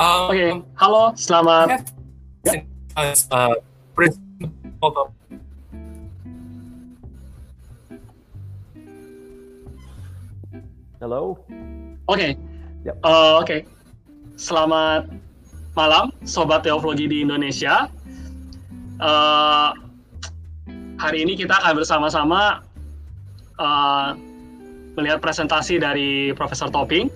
Um, Oke, halo, selamat. have as uh, of Hello. Oke, Yap. Eh, oke. Selamat malam, sobat teologi di Indonesia. Eh, hari ini kita akan bersama-sama eh, melihat presentasi dari Profesor Topping,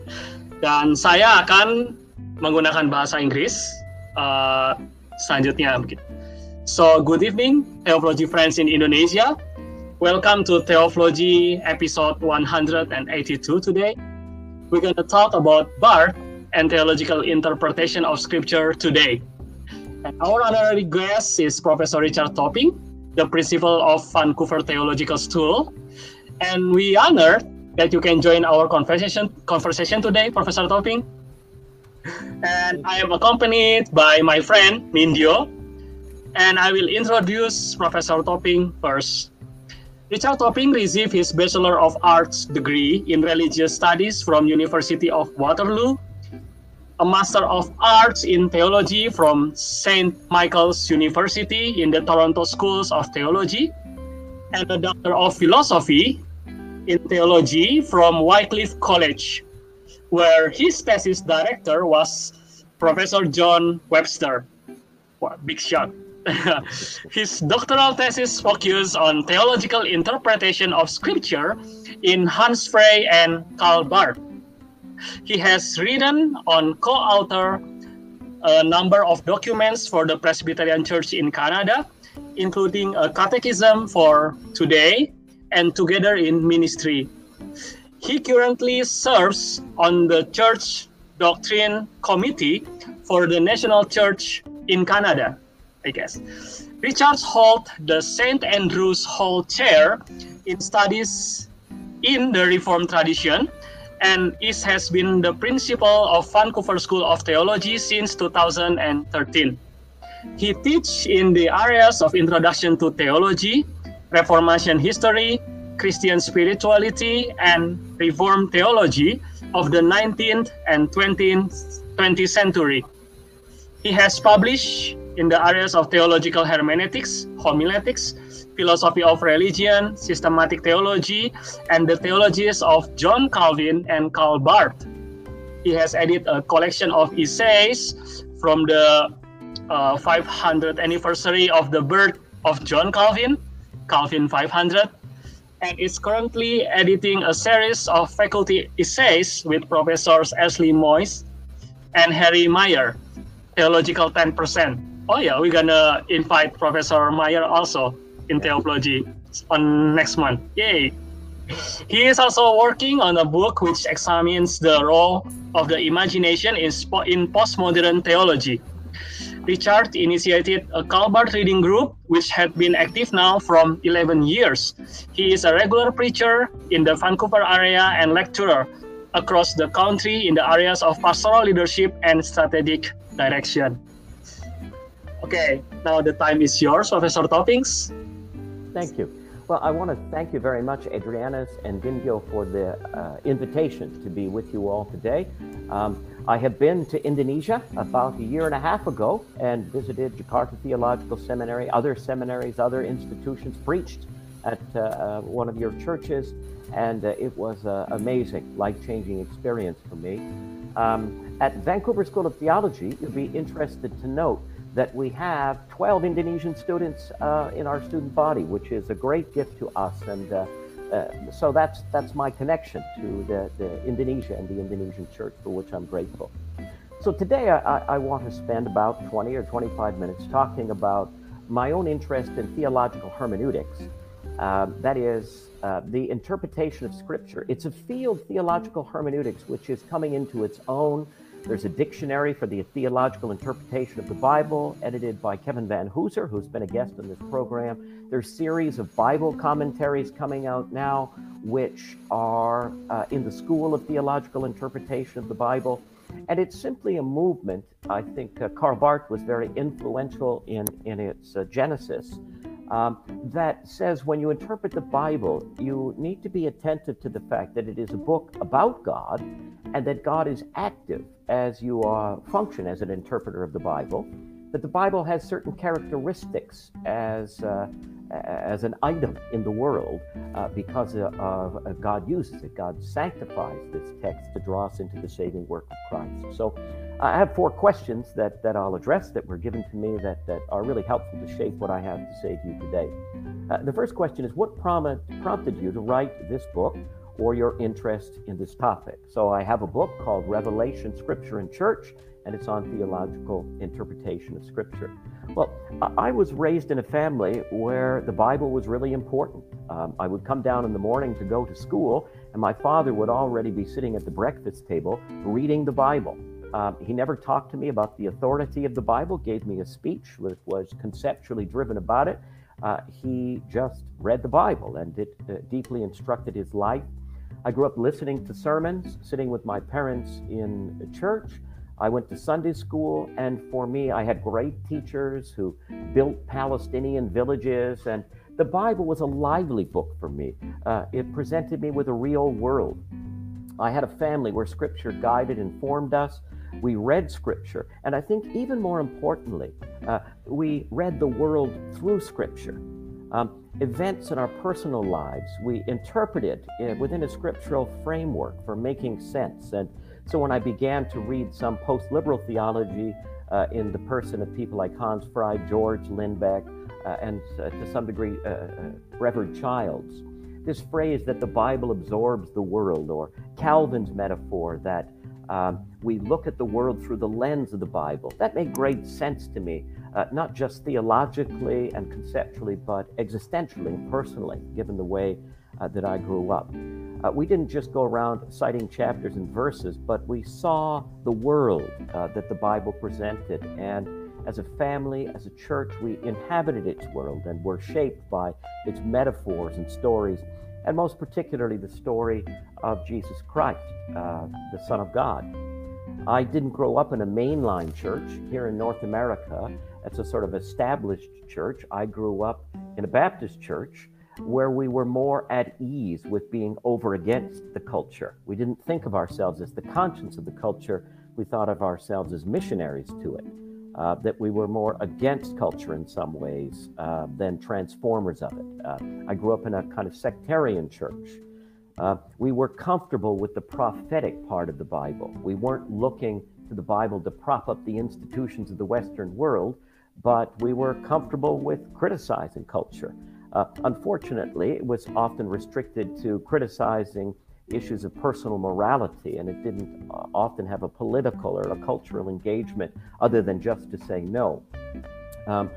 dan saya akan menggunakan bahasa Inggris eh, selanjutnya. begitu. So, good evening, Theology friends in Indonesia. Welcome to Theology episode 182 today. We're going to talk about Barth and theological interpretation of scripture today. And our honorary guest is Professor Richard Topping, the principal of Vancouver Theological School. And we honor that you can join our conversation conversation today, Professor Topping. And I am accompanied by my friend Nindyo, and I will introduce Professor Topping first. Richard Topping received his Bachelor of Arts degree in Religious Studies from University of Waterloo, a Master of Arts in Theology from St. Michael's University in the Toronto Schools of Theology, and a Doctor of Philosophy in Theology from Wycliffe College, where his thesis director was Professor John Webster. What big shot. His doctoral thesis focused on theological interpretation of scripture in Hans Frei and Karl Barth. He has written on co-author a number of documents for the Presbyterian Church in Canada, including a catechism for today and together in ministry. He currently serves on the Church Doctrine Committee for the National Church in Canada. I guess. Richards holds the St. Andrew's Hall Chair in Studies in the Reformed Tradition and is, has been the principal of Vancouver School of Theology since 2013. He teaches in the areas of Introduction to Theology, Reformation History, Christian Spirituality, and Reformed Theology of the 19th and 20th, 20th century. He has published in the areas of theological hermeneutics, homiletics, philosophy of religion, systematic theology, and the theologies of John Calvin and Karl Barth. He has edited a collection of essays from the uh, 500th anniversary of the birth of John Calvin, Calvin 500, and is currently editing a series of faculty essays with Professors Ashley Moyse and Harry Maier, Theological 10%. Oh yeah, we're gonna invite Professor Maier also in theology on next month. Yay! He is also working on a book which examines the role of the imagination in, in postmodern theology. Richard initiated a Calvert reading group which had been active now from 11 years. He is a regular preacher in the Vancouver area and lecturer across the country in the areas of pastoral leadership and strategic direction. Okay, now the time is yours, Professor Toppings. Thank you. Well, I want to thank you very much, Adrianus and Dingyo, for the uh, invitation to be with you all today. Um, I have been to Indonesia about a year and a half ago and visited Jakarta Theological Seminary, other seminaries, other institutions, preached at uh, uh, one of your churches, and uh, it was an amazing, life changing experience for me. Um, at Vancouver School of Theology, you'll be interested to note that we have 12 Indonesian students uh, in our student body, which is a great gift to us. And uh, so that's that's my connection to the, the Indonesia and the Indonesian church, for which I'm grateful. So today I, I want to spend about 20 or 25 minutes talking about my own interest in theological hermeneutics. Um, that is uh, the interpretation of Scripture. It's a field, theological hermeneutics, which is coming into its own. There's a dictionary for the theological interpretation of the Bible, edited by Kevin Vanhoozer, who's been a guest on this program. There's series of Bible commentaries coming out now, which are uh, in the School of Theological Interpretation of the Bible. And it's simply a movement. I think uh, Karl Barth was very influential in, in its uh, genesis. Um, that says when you interpret the Bible, you need to be attentive to the fact that it is a book about God and that God is active as you function as an interpreter of the Bible, that the Bible has certain characteristics as, uh, as an item in the world uh, because of, of, God uses it. God sanctifies this text to draw us into the saving work of Christ. So I have four questions that, that I'll address that were given to me that, that are really helpful to shape what I have to say to you today. Uh, the first question is What prompted you to write this book? Or your interest in this topic. So I have a book called Revelation, Scripture, and Church, and it's on theological interpretation of Scripture. Well, I was raised in a family where the Bible was really important. Um, I would come down in the morning to go to school, and my father would already be sitting at the breakfast table reading the Bible. Um, he never talked to me about the authority of the Bible, gave me a speech that was conceptually driven about it. Uh, he just read the Bible, and it uh, deeply instructed his life I grew up listening to sermons, sitting with my parents in church. I went to Sunday school, and for me, I had great teachers who built Palestinian villages, and the Bible was a lively book for me. Uh, it presented me with a real world. I had a family where Scripture guided and formed us. We read Scripture, and I think even more importantly, uh, we read the world through Scripture. Um, events in our personal lives, we interpreted uh, within a scriptural framework for making sense. And so when I began to read some post liberal theology uh, in the person of people like Hans Frei, George Lindbeck, uh, and uh, to some degree, uh, uh, Brevard Childs, this phrase that the Bible absorbs the world, or Calvin's metaphor that um, we look at the world through the lens of the Bible, that made great sense to me uh, not just theologically and conceptually, but existentially and personally, given the way uh, that I grew up. Uh, we didn't just go around citing chapters and verses, but we saw the world uh, that the Bible presented. And as a family, as a church, we inhabited its world and were shaped by its metaphors and stories, and most particularly the story of Jesus Christ, uh, the Son of God. I didn't grow up in a mainline church here in North America. That's a sort of established church. I grew up in a Baptist church where we were more at ease with being over against the culture. We didn't think of ourselves as the conscience of the culture, we thought of ourselves as missionaries to it. Uh, that we were more against culture in some ways uh, than transformers of it. Uh, I grew up in a kind of sectarian church. Uh, we were comfortable with the prophetic part of the Bible. We weren't looking to the Bible to prop up the institutions of the Western world but we were comfortable with criticizing culture. Uh, unfortunately, it was often restricted to criticizing issues of personal morality, and it didn't uh, often have a political or a cultural engagement other than just to say no. Um,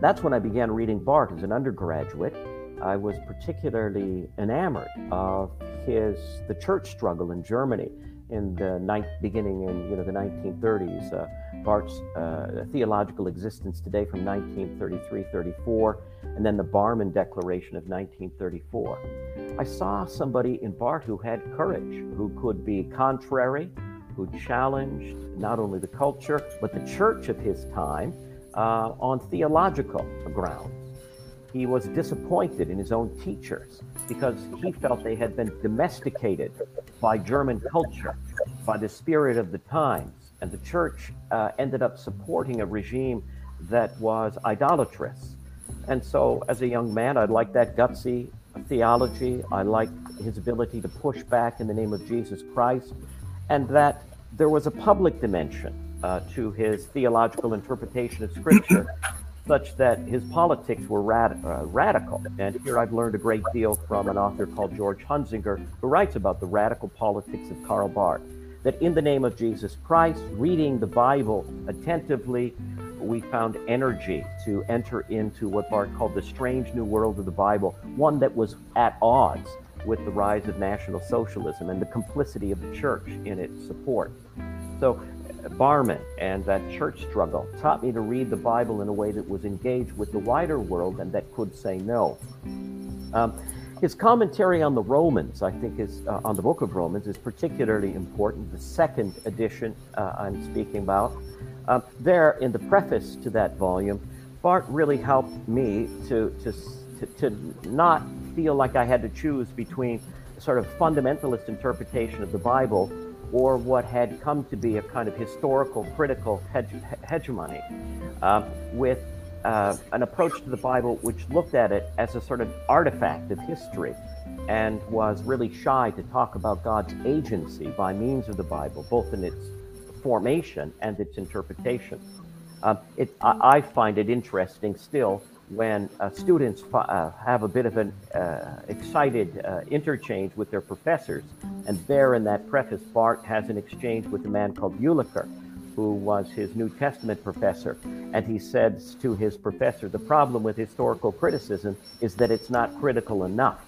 that's when I began reading Barth as an undergraduate. I was particularly enamored of his the church struggle in Germany in the ninth, beginning in you know the 1930s. Uh, Barth's uh, theological existence today from 1933-34, and then the Barmen Declaration of 1934. I saw somebody in Barth who had courage, who could be contrary, who challenged not only the culture but the church of his time uh, on theological grounds. He was disappointed in his own teachers because he felt they had been domesticated by German culture, by the spirit of the times. And the church uh, ended up supporting a regime that was idolatrous. And so, as a young man, I liked that gutsy theology. I liked his ability to push back in the name of Jesus Christ, and that there was a public dimension uh, to his theological interpretation of Scripture such that his politics were rad- uh, radical. And here I've learned a great deal from an author called George Hunsinger, who writes about the radical politics of Karl Barth. That in the name of Jesus Christ, reading the Bible attentively, we found energy to enter into what Barth called the strange new world of the Bible, one that was at odds with the rise of National Socialism and the complicity of the church in its support. So Barmen and that church struggle taught me to read the Bible in a way that was engaged with the wider world and that could say no. Um, his commentary on the Romans, I think, is uh, on the book of Romans, is particularly important. The second edition uh, I'm speaking about. Um, there, in the preface to that volume, Barth really helped me to, to, to, to not feel like I had to choose between sort of fundamentalist interpretation of the Bible or what had come to be a kind of historical critical hege- hegemony uh, with uh, an approach to the Bible which looked at it as a sort of artifact of history and was really shy to talk about God's agency by means of the Bible, both in its formation and its interpretation. Um, it, I, I, find it interesting still when uh, students uh, have a bit of an uh, excited uh, interchange with their professors, and there in that preface, Barth has an exchange with a man called Jülicher, who was his New Testament professor, and he says to his professor, the problem with historical criticism is that it's not critical enough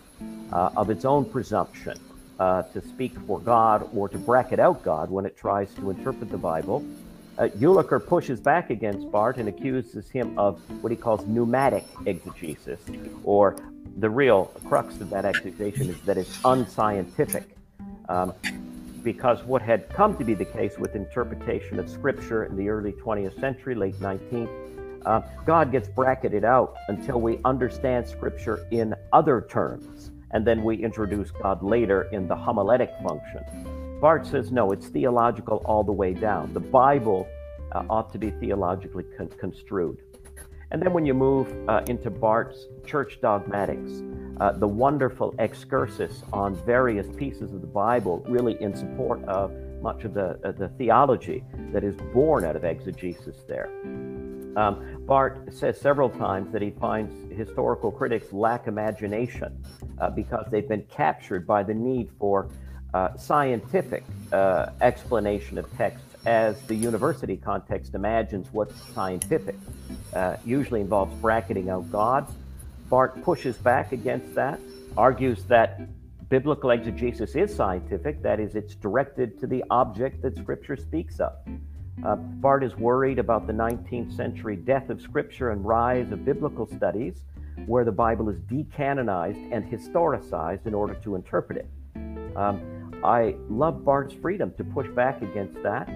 uh, of its own presumption uh, to speak for God or to bracket out God when it tries to interpret the Bible. Uh, Jülicher pushes back against Barth and accuses him of what he calls pneumatic exegesis, or the real crux of that accusation is that it's unscientific. Um, because what had come to be the case with interpretation of Scripture in the early 20th century, late 19th, uh, God gets bracketed out until we understand Scripture in other terms, and then we introduce God later in the homiletic function. Barth says no, it's theological all the way down. The Bible uh, ought to be theologically con- construed. And then when you move uh, into Barth's church dogmatics, uh, the wonderful excursus on various pieces of the Bible, really in support of much of the, uh, the theology that is born out of exegesis there. Um, Barth says several times that he finds historical critics lack imagination uh, because they've been captured by the need for uh, scientific uh, explanation of texts as the university context imagines what's scientific. Uh, usually involves bracketing out God. Barth pushes back against that, argues that biblical exegesis is scientific, that is, it's directed to the object that Scripture speaks of. Uh, Barth is worried about the 19th century death of Scripture and rise of biblical studies, where the Bible is decanonized and historicized in order to interpret it. Um, I love Barth's freedom to push back against that,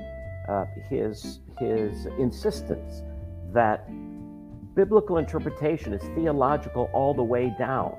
uh, his, his insistence that biblical interpretation is theological all the way down,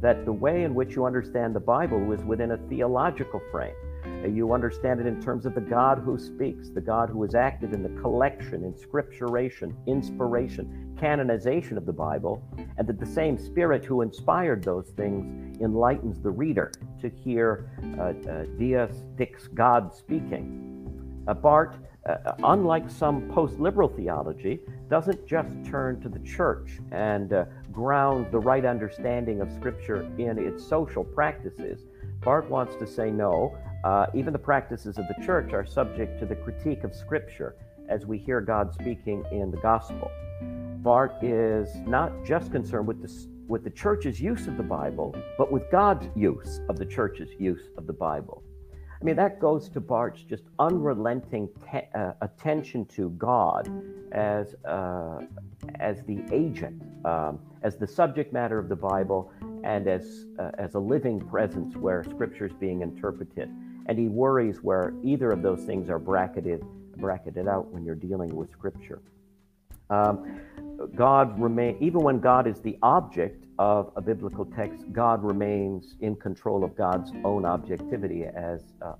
that the way in which you understand the Bible is within a theological frame. Uh, you understand it in terms of the God who speaks, the God who is active in the collection, inscripturation, inspiration, canonization of the Bible, and that the same Spirit who inspired those things enlightens the reader to hear uh, uh, Deus dixit, God speaking. Uh, Barth, uh, unlike some post liberal theology, doesn't just turn to the church and uh, ground the right understanding of Scripture in its social practices. Barth wants to say no, uh, even the practices of the church are subject to the critique of Scripture as we hear God speaking in the gospel. Barth is not just concerned with the, with the church's use of the Bible, but with God's use of the church's use of the Bible. I mean, that goes to Barth's just unrelenting te- uh, attention to God as, uh, as the agent, um, as the subject matter of the Bible, and as, uh, as a living presence where Scripture is being interpreted and he worries where either of those things are bracketed bracketed out when you're dealing with scripture. Um, god remain even when god is the object of a biblical text god remains in control of god's own objectivity as an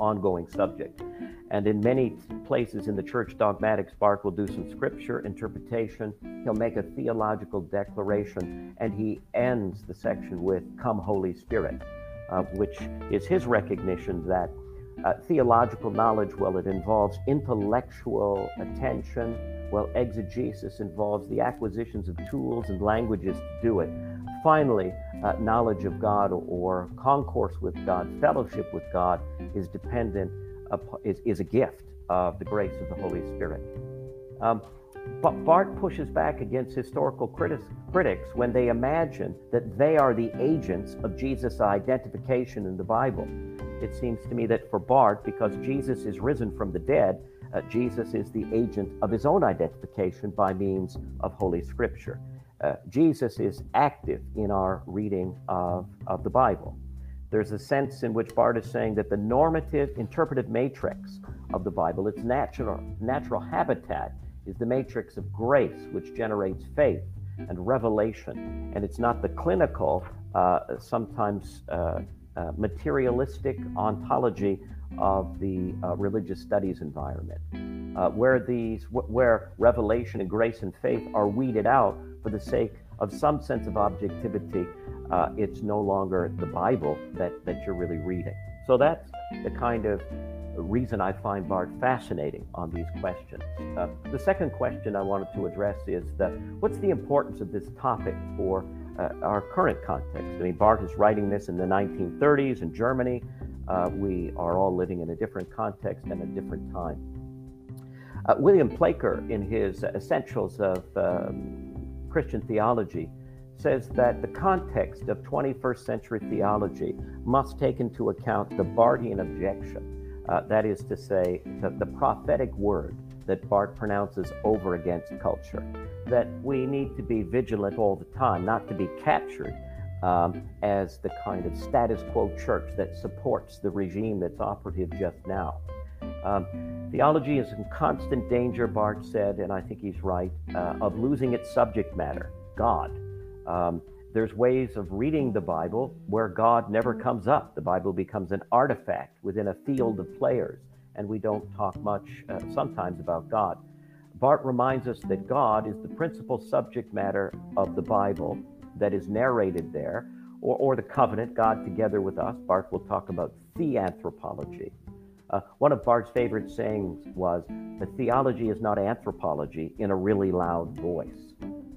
ongoing subject. And in many places in the church dogmatics barth will do some scripture interpretation. He'll make a theological declaration and he ends the section with come holy spirit uh, which is his recognition that uh, theological knowledge, well, it involves intellectual attention, well, exegesis involves the acquisitions of tools and languages to do it. Finally, uh, knowledge of God or concourse with God, fellowship with God, is dependent, upon, is, is a gift of the grace of the Holy Spirit. Um, but Barth pushes back against historical critics, critics when they imagine that they are the agents of Jesus' identification in the Bible. It seems to me that for Barth, because Jesus is risen from the dead, uh, Jesus is the agent of his own identification by means of Holy Scripture. Uh, Jesus is active in our reading of, of the Bible. There's a sense in which Barth is saying that the normative interpretive matrix of the Bible, its natural, natural habitat, is the matrix of grace, which generates faith and revelation. And it's not the clinical uh, sometimes uh, uh, materialistic ontology of the uh, religious studies environment, uh, where these where revelation and grace and faith are weeded out for the sake of some sense of objectivity. Uh, it's no longer the Bible that that you're really reading. So that's the kind of reason I find Barth fascinating on these questions. Uh, the second question I wanted to address is that what's the importance of this topic for uh, our current context? I mean, Barth is writing this in the 1930s in Germany. Uh, we are all living in a different context and a different time. Uh, William Placher, in his Essentials of um, Christian Theology, says that the context of 21st century theology must take into account the Barthian objection, uh, that is to say, the, the prophetic word that Barth pronounces over against culture, that we need to be vigilant all the time, not to be captured um, as the kind of status quo church that supports the regime that's operative just now. Um, theology is in constant danger, Barth said, and I think he's right, uh, of losing its subject matter, God. Um, there's ways of reading the Bible where God never comes up. The Bible becomes an artifact within a field of players, and we don't talk much uh, sometimes about God. Barth reminds us that God is the principal subject matter of the Bible, that is narrated there, or, or the covenant, God together with us. Barth will talk about theanthropology. Uh, one of Barth's favorite sayings was that theology is not anthropology in a really loud voice.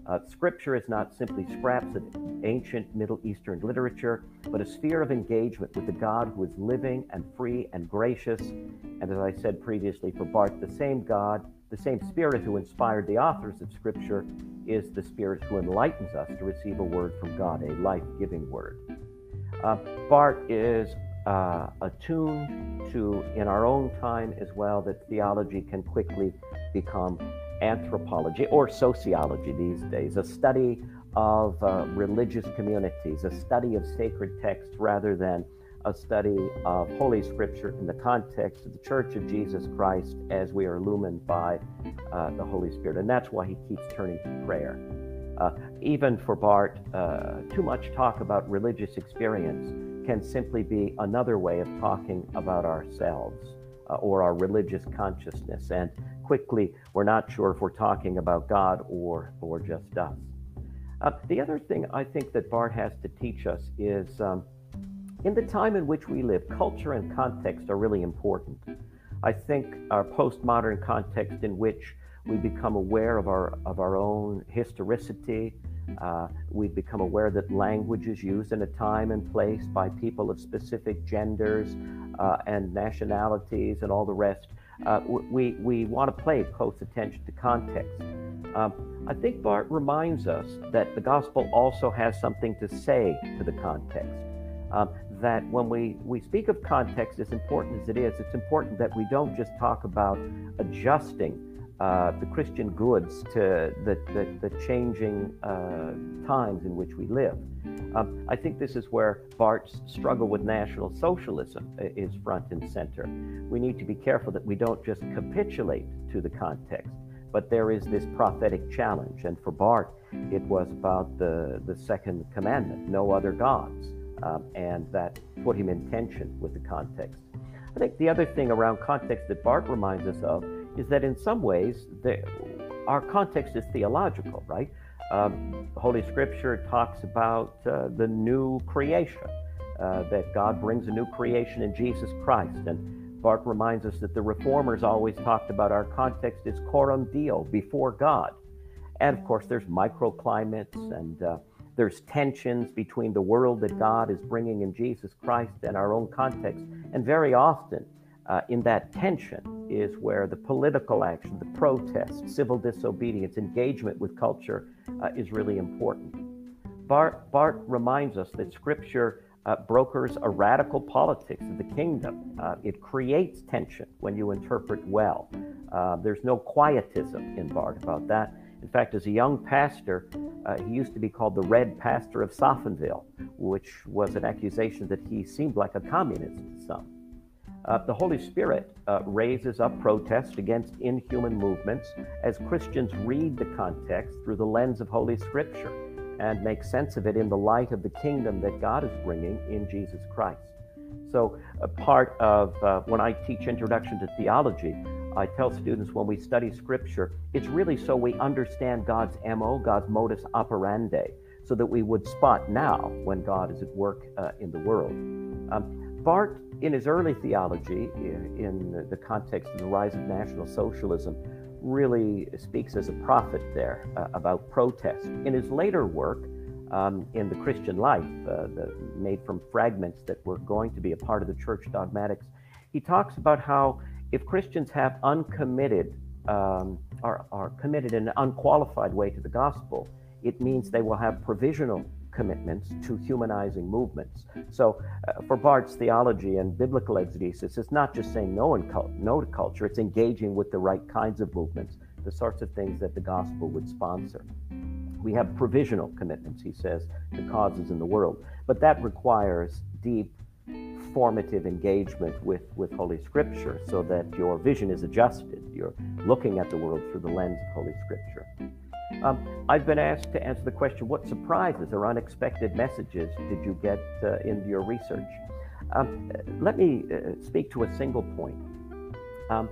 Uh, scripture is not simply scraps of ancient Middle Eastern literature, but a sphere of engagement with the God who is living and free and gracious. And as I said previously, for Barth, the same God the same Spirit who inspired the authors of Scripture is the Spirit who enlightens us to receive a word from God, a life giving word. Uh, Barth is uh, attuned to, in our own time as well, that theology can quickly become anthropology or sociology these days, a study of uh, religious communities, a study of sacred texts rather than a study of Holy Scripture in the context of the Church of Jesus Christ as we are illumined by uh, the Holy Spirit. And that's why he keeps turning to prayer. Uh, even for Barth, uh, too much talk about religious experience can simply be another way of talking about ourselves uh, or our religious consciousness. And quickly, we're not sure if we're talking about God or, or just us. Uh, the other thing I think that Barth has to teach us is. Um, in the time in which we live, culture and context are really important. I think our postmodern context in which we become aware of our of our own historicity, uh, we become aware that language is used in a time and place by people of specific genders uh, and nationalities and all the rest. Uh, we, we want to pay close attention to context. Um, I think Barth reminds us that the gospel also has something to say to the context. Um, that when we, we speak of context, as important as it is, it's important that we don't just talk about adjusting uh, the Christian goods to the, the, the changing uh, times in which we live. Um, I think this is where Barth's struggle with National Socialism is front and center. We need to be careful that we don't just capitulate to the context, but there is this prophetic challenge. And for Barth, it was about the, the second commandment no other gods um, and that put him in tension with the context. I think the other thing around context that Barth reminds us of is that in some ways, the, our context is theological, right? Um, Holy Scripture talks about uh, the new creation, uh, that God brings a new creation in Jesus Christ. And Barth reminds us that the reformers always talked about our context is coram deo, before God. And of course, there's microclimates and uh, there's tensions between the world that God is bringing in Jesus Christ and our own context. And very often, uh, in that tension is where the political action, the protest, civil disobedience, engagement with culture uh, is really important. Bart, Barth reminds us that Scripture uh, brokers a radical politics of the kingdom. Uh, it creates tension when you interpret well. Uh, there's no quietism in Barth about that. In fact, as a young pastor, uh, he used to be called the Red Pastor of Safenwil, which was an accusation that he seemed like a communist to some. Uh, the Holy Spirit uh, raises up protest against inhuman movements as Christians read the context through the lens of Holy Scripture. and make sense of it in the light of the kingdom that God is bringing in Jesus Christ. So, a part of uh, when I teach Introduction to Theology, I tell students when we study Scripture, it's really so we understand God's MO, God's modus operandi, so that we would spot now when God is at work uh, in the world. Um, Barth, in his early theology, in the context of the rise of National Socialism, really speaks as a prophet there uh, about protest. In his later work, um, in the Christian life, uh, the, made from fragments that were going to be a part of the church dogmatics, he talks about how if Christians have uncommitted, um, are, are committed in an unqualified way to the gospel, it means they will have provisional commitments to humanizing movements. So, uh, for Barth's theology and biblical exegesis, it's not just saying no, cult, no to culture, it's engaging with the right kinds of movements, the sorts of things that the gospel would sponsor. We have provisional commitments, he says, to causes in the world, but that requires deep, formative engagement with, with Holy Scripture so that your vision is adjusted. You're looking at the world through the lens of Holy Scripture. Um, I've been asked to answer the question what surprises or unexpected messages did you get uh, in your research? Um, let me uh, speak to a single point. Um,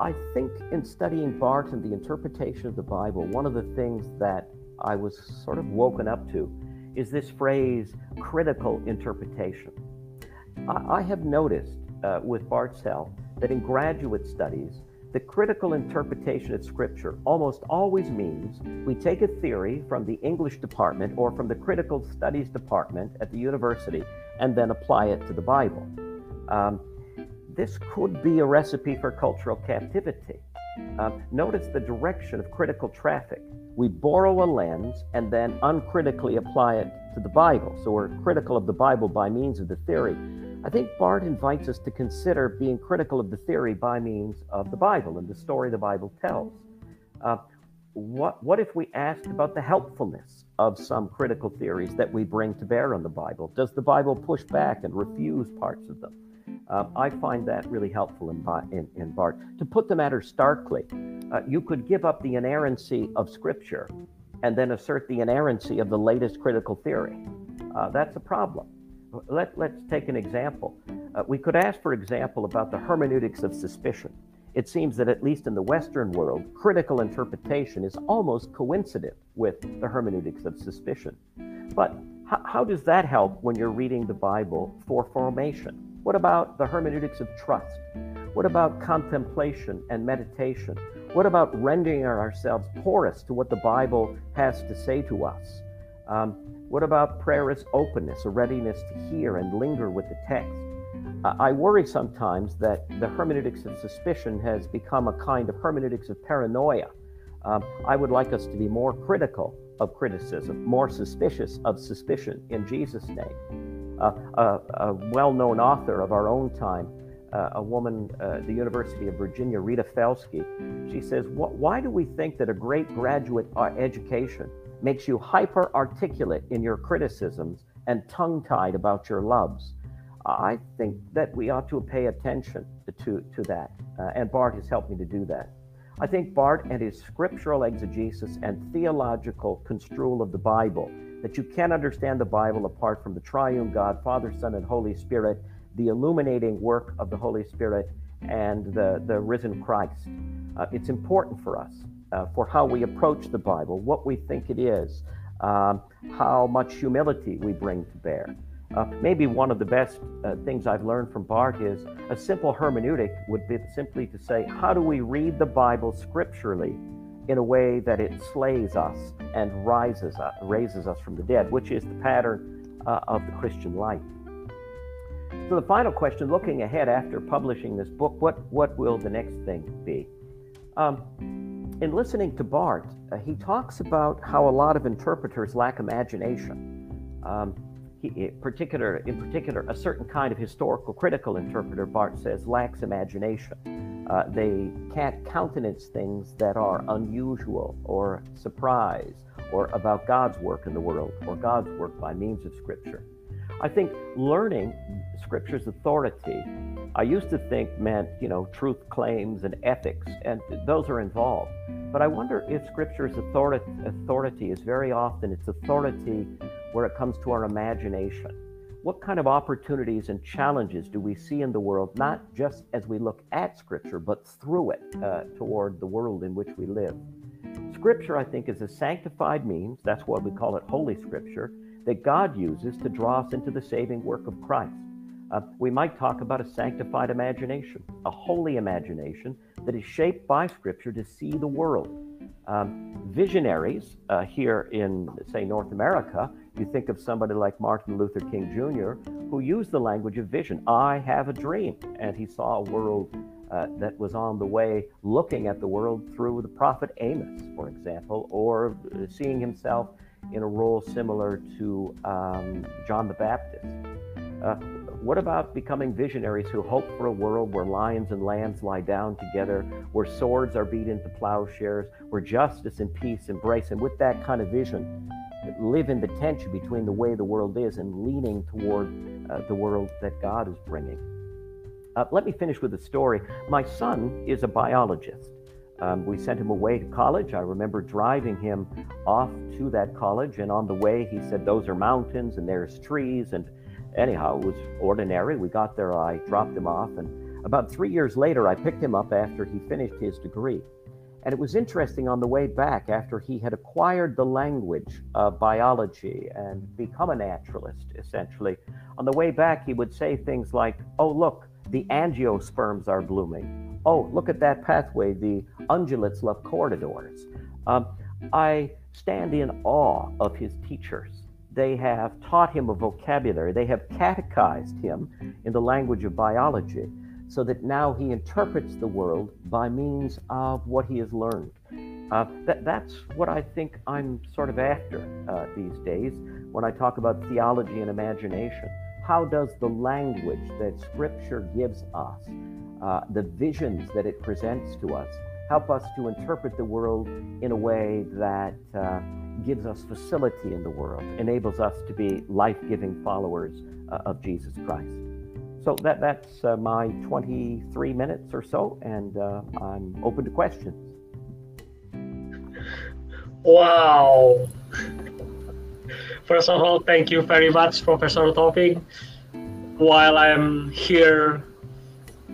I think in studying Barth and the interpretation of the Bible, one of the things that I was sort of woken up to is this phrase critical interpretation. I, I have noticed uh, with Barth's help that in graduate studies, the critical interpretation of Scripture almost always means we take a theory from the English department or from the critical studies department at the university and then apply it to the Bible. Um, this could be a recipe for cultural captivity. Uh, notice the direction of critical traffic. We borrow a lens and then uncritically apply it to the Bible. So we're critical of the Bible by means of the theory. I think Barth invites us to consider being critical of the theory by means of the Bible and the story the Bible tells. Uh, what, what if we asked about the helpfulness of some critical theories that we bring to bear on the Bible? Does the Bible push back and refuse parts of them? Uh, I find that really helpful in, in, in Barth. To put the matter starkly, uh, you could give up the inerrancy of Scripture and then assert the inerrancy of the latest critical theory. Uh, that's a problem. Let, let's take an example. Uh, we could ask, for example, about the hermeneutics of suspicion. It seems that, at least in the Western world, critical interpretation is almost coincident with the hermeneutics of suspicion. But how, how does that help when you're reading the Bible for formation? What about the hermeneutics of trust? What about contemplation and meditation? What about rendering ourselves porous to what the Bible has to say to us? Um, what about prayer as openness, a readiness to hear and linger with the text? I worry sometimes that the hermeneutics of suspicion has become a kind of hermeneutics of paranoia. Um, I would like us to be more critical of criticism, more suspicious of suspicion in Jesus' name. Uh, a, a well known author of our own time, uh, a woman uh, the University of Virginia, Rita Felski, she says, Why do we think that a great graduate uh, education makes you hyper articulate in your criticisms and tongue tied about your loves. I think that we ought to pay attention to, to that. Uh, and Barth has helped me to do that. I think Barth and his scriptural exegesis and theological construal of the Bible, that you can't understand the Bible apart from the triune God, Father, Son, and Holy Spirit, the illuminating work of the Holy Spirit, and the, the risen Christ. Uh, it's important for us uh, for how we approach the Bible, what we think it is, um, how much humility we bring to bear. Uh, maybe one of the best uh, things I've learned from Barth is a simple hermeneutic would be simply to say, how do we read the Bible scripturally in a way that it slays us and rises us, raises us from the dead, which is the pattern uh, of the Christian life. So the final question, looking ahead after publishing this book, what, what will the next thing be? Um, in listening to Barth, uh, he talks about how a lot of interpreters lack imagination. Um, he, in particular, in particular, a certain kind of historical critical interpreter, Barth says, lacks imagination. Uh, they can't countenance things that are unusual or surprise or about God's work in the world or God's work by means of Scripture. I think learning Scripture's authority, I used to think meant, you know, truth claims and ethics, and those are involved. But I wonder if Scripture's authority, authority is very often its authority where it comes to our imagination. What kind of opportunities and challenges do we see in the world, not just as we look at Scripture, but through it uh, toward the world in which we live? Scripture, I think, is a sanctified means, that's why we call it Holy Scripture, that God uses to draw us into the saving work of Christ. Uh, we might talk about a sanctified imagination, a holy imagination that is shaped by Scripture to see the world. Um, visionaries uh, here in, say, North America, you think of somebody like Martin Luther King Jr., who used the language of vision. I have a dream. And he saw a world uh, that was on the way, looking at the world through the prophet Amos, for example, or seeing himself in a role similar to um, John the Baptist. Uh, what about becoming visionaries who hope for a world where lions and lambs lie down together, where swords are beat into plowshares, where justice and peace embrace? And with that kind of vision, live in the tension between the way the world is and leaning toward uh, the world that God is bringing. Uh, let me finish with a story. My son is a biologist. Um, we sent him away to college. I remember driving him off to that college, and on the way, he said, Those are mountains and there's trees. And anyhow, it was ordinary. We got there, I dropped him off, and about three years later, I picked him up after he finished his degree. And it was interesting on the way back, after he had acquired the language of biology and become a naturalist, essentially. On the way back, he would say things like, Oh, look, the angiosperms are blooming. Oh, look at that pathway. The ungulates love corridors. Um, I stand in awe of his teachers. They have taught him a vocabulary, they have catechized him in the language of biology so that now he interprets the world by means of what he has learned. Uh, that, that's what I think I'm sort of after uh, these days when I talk about theology and imagination. How does the language that Scripture gives us, uh, the visions that it presents to us, help us to interpret the world in a way that uh, gives us facility in the world, enables us to be life giving followers uh, of Jesus Christ? So that that's uh, my 23 minutes or so, and uh, I'm open to questions. Wow. First of all, thank you very much, Professor Taufik. While I'm here,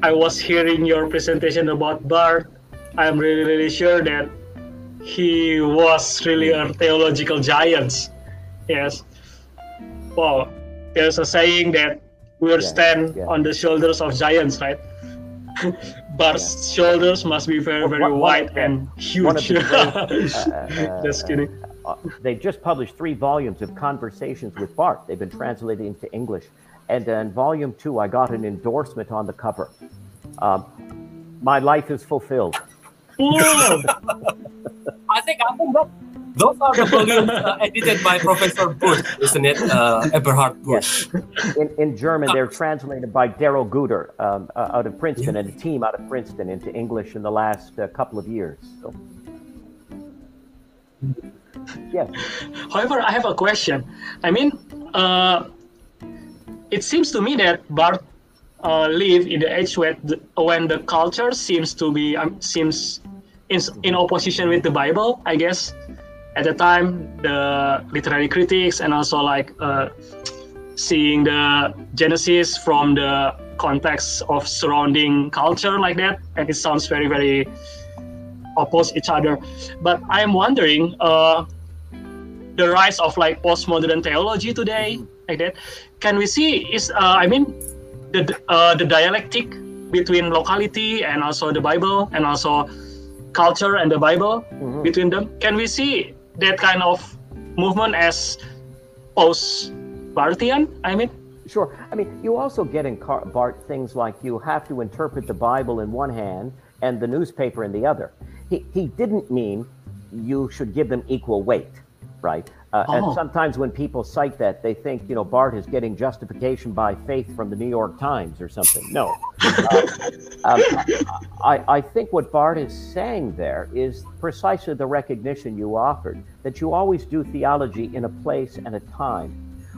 I was hearing your presentation about Barth. I'm really, really sure that he was really a theological giant. Yes. Well, there's a saying that we yeah, stand yeah. on the shoulders of giants, right? Barth's yeah. shoulders must be very, very one, wide one, and huge. Great, uh, uh, just kidding. Uh, they just published three volumes of conversations with Barth. They've been translated into English. And in volume two, I got an endorsement on the cover. Um, my life is fulfilled. I think I think that those are the volumes uh, edited by Professor Busch, isn't it? Uh, Eberhard Busch. Yes. In, in German, they're translated by Darrell Guder um, uh, out of Princeton yeah. and a team out of Princeton into English in the last uh, couple of years. So. Yes. However, I have a question. I mean, uh, it seems to me that Barth uh, live in the age when the, when the culture seems to be um, seems in, in opposition with the Bible, I guess. At the time the literary critics and also like uh, seeing the genesis from the context of surrounding culture like that and it sounds very very oppose each other. But i'm wondering uh, the rise of like postmodern theology today like that can we see is uh, i mean the uh, the dialectic between locality and also the bible and also culture and the bible mm-hmm. between them can we see that kind of movement as post Barthian? I mean, Sure. I mean, you also get in Barth things like you have to interpret the Bible in one hand and the newspaper in the other. He, he didn't mean you should give them equal weight, right? Uh, oh. And sometimes when people cite that, they think, you know, Barth is getting justification by faith from the New York Times or something. No. uh, um, I, I think what Barth is saying there is precisely the recognition you offered that you always do theology in a place and a time.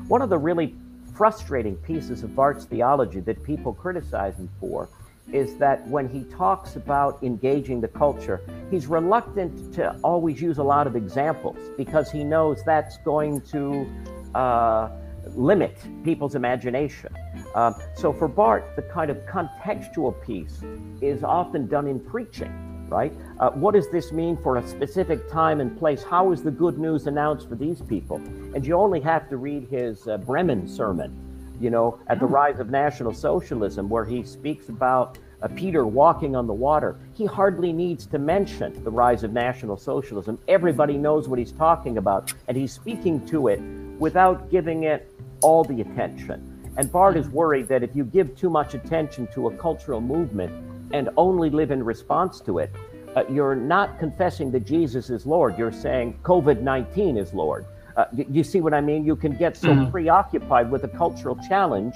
One of the really frustrating pieces of Barth's theology that people criticize him for is that when he talks about engaging the culture, he's reluctant to always use a lot of examples because he knows that's going to uh, limit people's imagination. Um, so for Barth, the kind of contextual piece is often done in preaching, right? Uh, what does this mean for a specific time and place? How is the good news announced for these people? And you only have to read his uh, Bremen sermon, you know, at the rise of National Socialism, where he speaks about uh, Peter walking on the water. He hardly needs to mention the rise of National Socialism. Everybody knows what he's talking about, and he's speaking to it without giving it all the attention. And Barth is worried that if you give too much attention to a cultural movement and only live in response to it, uh, you're not confessing that Jesus is Lord. You're saying COVID 19 is Lord. Uh, you see what I mean? You can get so mm-hmm. preoccupied with a cultural challenge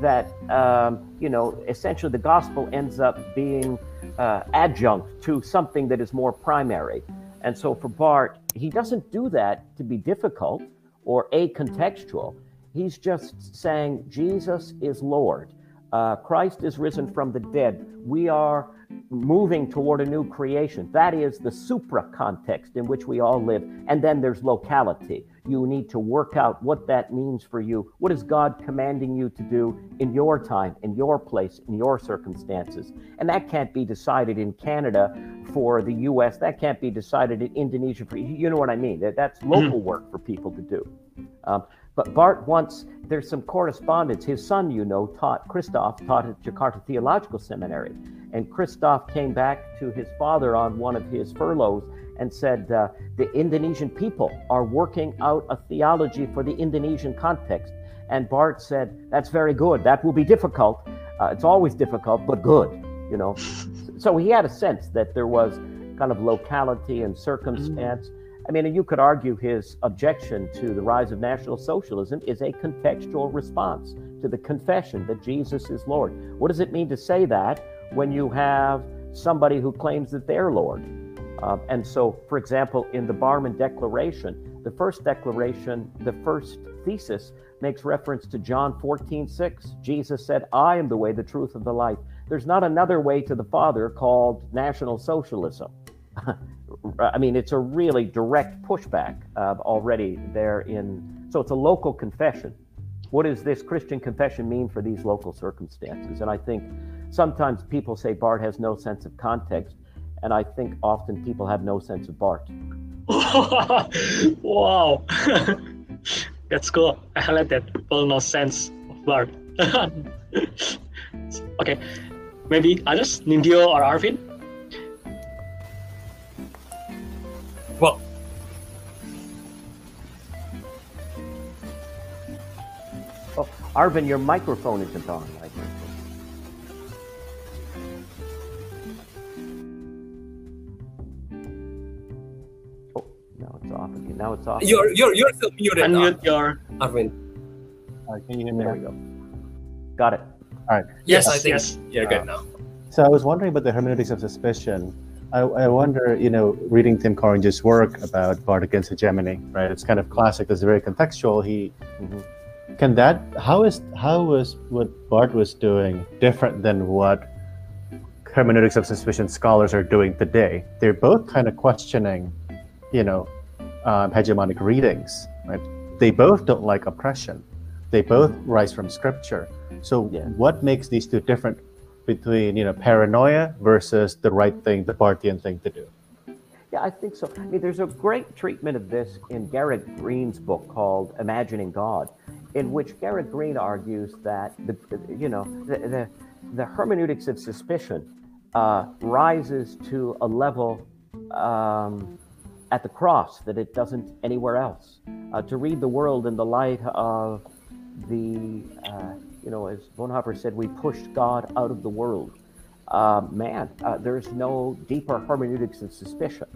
that, um, you know, essentially the gospel ends up being uh, adjunct to something that is more primary. And so for Barth, he doesn't do that to be difficult or a contextual. He's just saying Jesus is Lord. Uh, Christ is risen from the dead. We are moving toward a new creation. That is the supra context in which we all live. And then there's locality. You need to work out what that means for you. What is God commanding you to do in your time, in your place, in your circumstances? And that can't be decided in Canada for the US. That can't be decided in Indonesia for you know what I mean. That's mm-hmm. local work for people to do. Um, but Barth wants, there's some correspondence. His son, you know, taught, Christoph taught at Jakarta Theological Seminary. And Christoph came back to his father on one of his furloughs and said, uh, The Indonesian people are working out a theology for the Indonesian context. And Barth said, That's very good. That will be difficult. Uh, it's always difficult, but good, you know. so he had a sense that there was kind of locality and circumstance. Mm-hmm I mean, you could argue his objection to the rise of National Socialism is a contextual response to the confession that Jesus is Lord. What does it mean to say that when you have somebody who claims that they're Lord? Uh, and so, for example, in the Barmen Declaration, the first declaration, the first thesis makes reference to John 14, 6. Jesus said, I am the way, the truth, and the life. There's not another way to the Father called National Socialism. I mean, it's a really direct pushback uh, already there in. So it's a local confession. What does this Christian confession mean for these local circumstances? And I think sometimes people say Barth has no sense of context, and I think often people have no sense of Barth. wow, that's cool. I like that. People no sense of Barth. okay, maybe others, Nindyo or Arvin? Well, oh, Arvin, your microphone isn't on. Off again. Now it's off. You're you're you're still muted. Unmute your Arvin. Uh, can you hear me? There we go. Got it. All right. Yes, yes I think yes. you're good uh, now. So I was wondering about the hermeneutics of suspicion I, I wonder, you know, reading Tim Gorringe's work about Barth against hegemony, right? It's kind of classic. It's very contextual. He mm-hmm. can that how is how was what Barth was doing different than what hermeneutics of suspicion scholars are doing today? They're both kind of questioning, you know, um, hegemonic readings, right? They both don't like oppression. They both rise from scripture. So, yeah. what makes these two different between you know paranoia versus the right thing, the Barthian thing to do? Yeah, I think so. I mean, there's a great treatment of this in Garrett Green's book called Imagining God, in which Garrett Green argues that the you know the the, the hermeneutics of suspicion uh, rises to a level um, at the cross that it doesn't anywhere else. Uh, to read the world in the light of the uh, you know, as Bonhoeffer said, we pushed God out of the world. Uh, man, uh, there's no deeper hermeneutics of suspicion.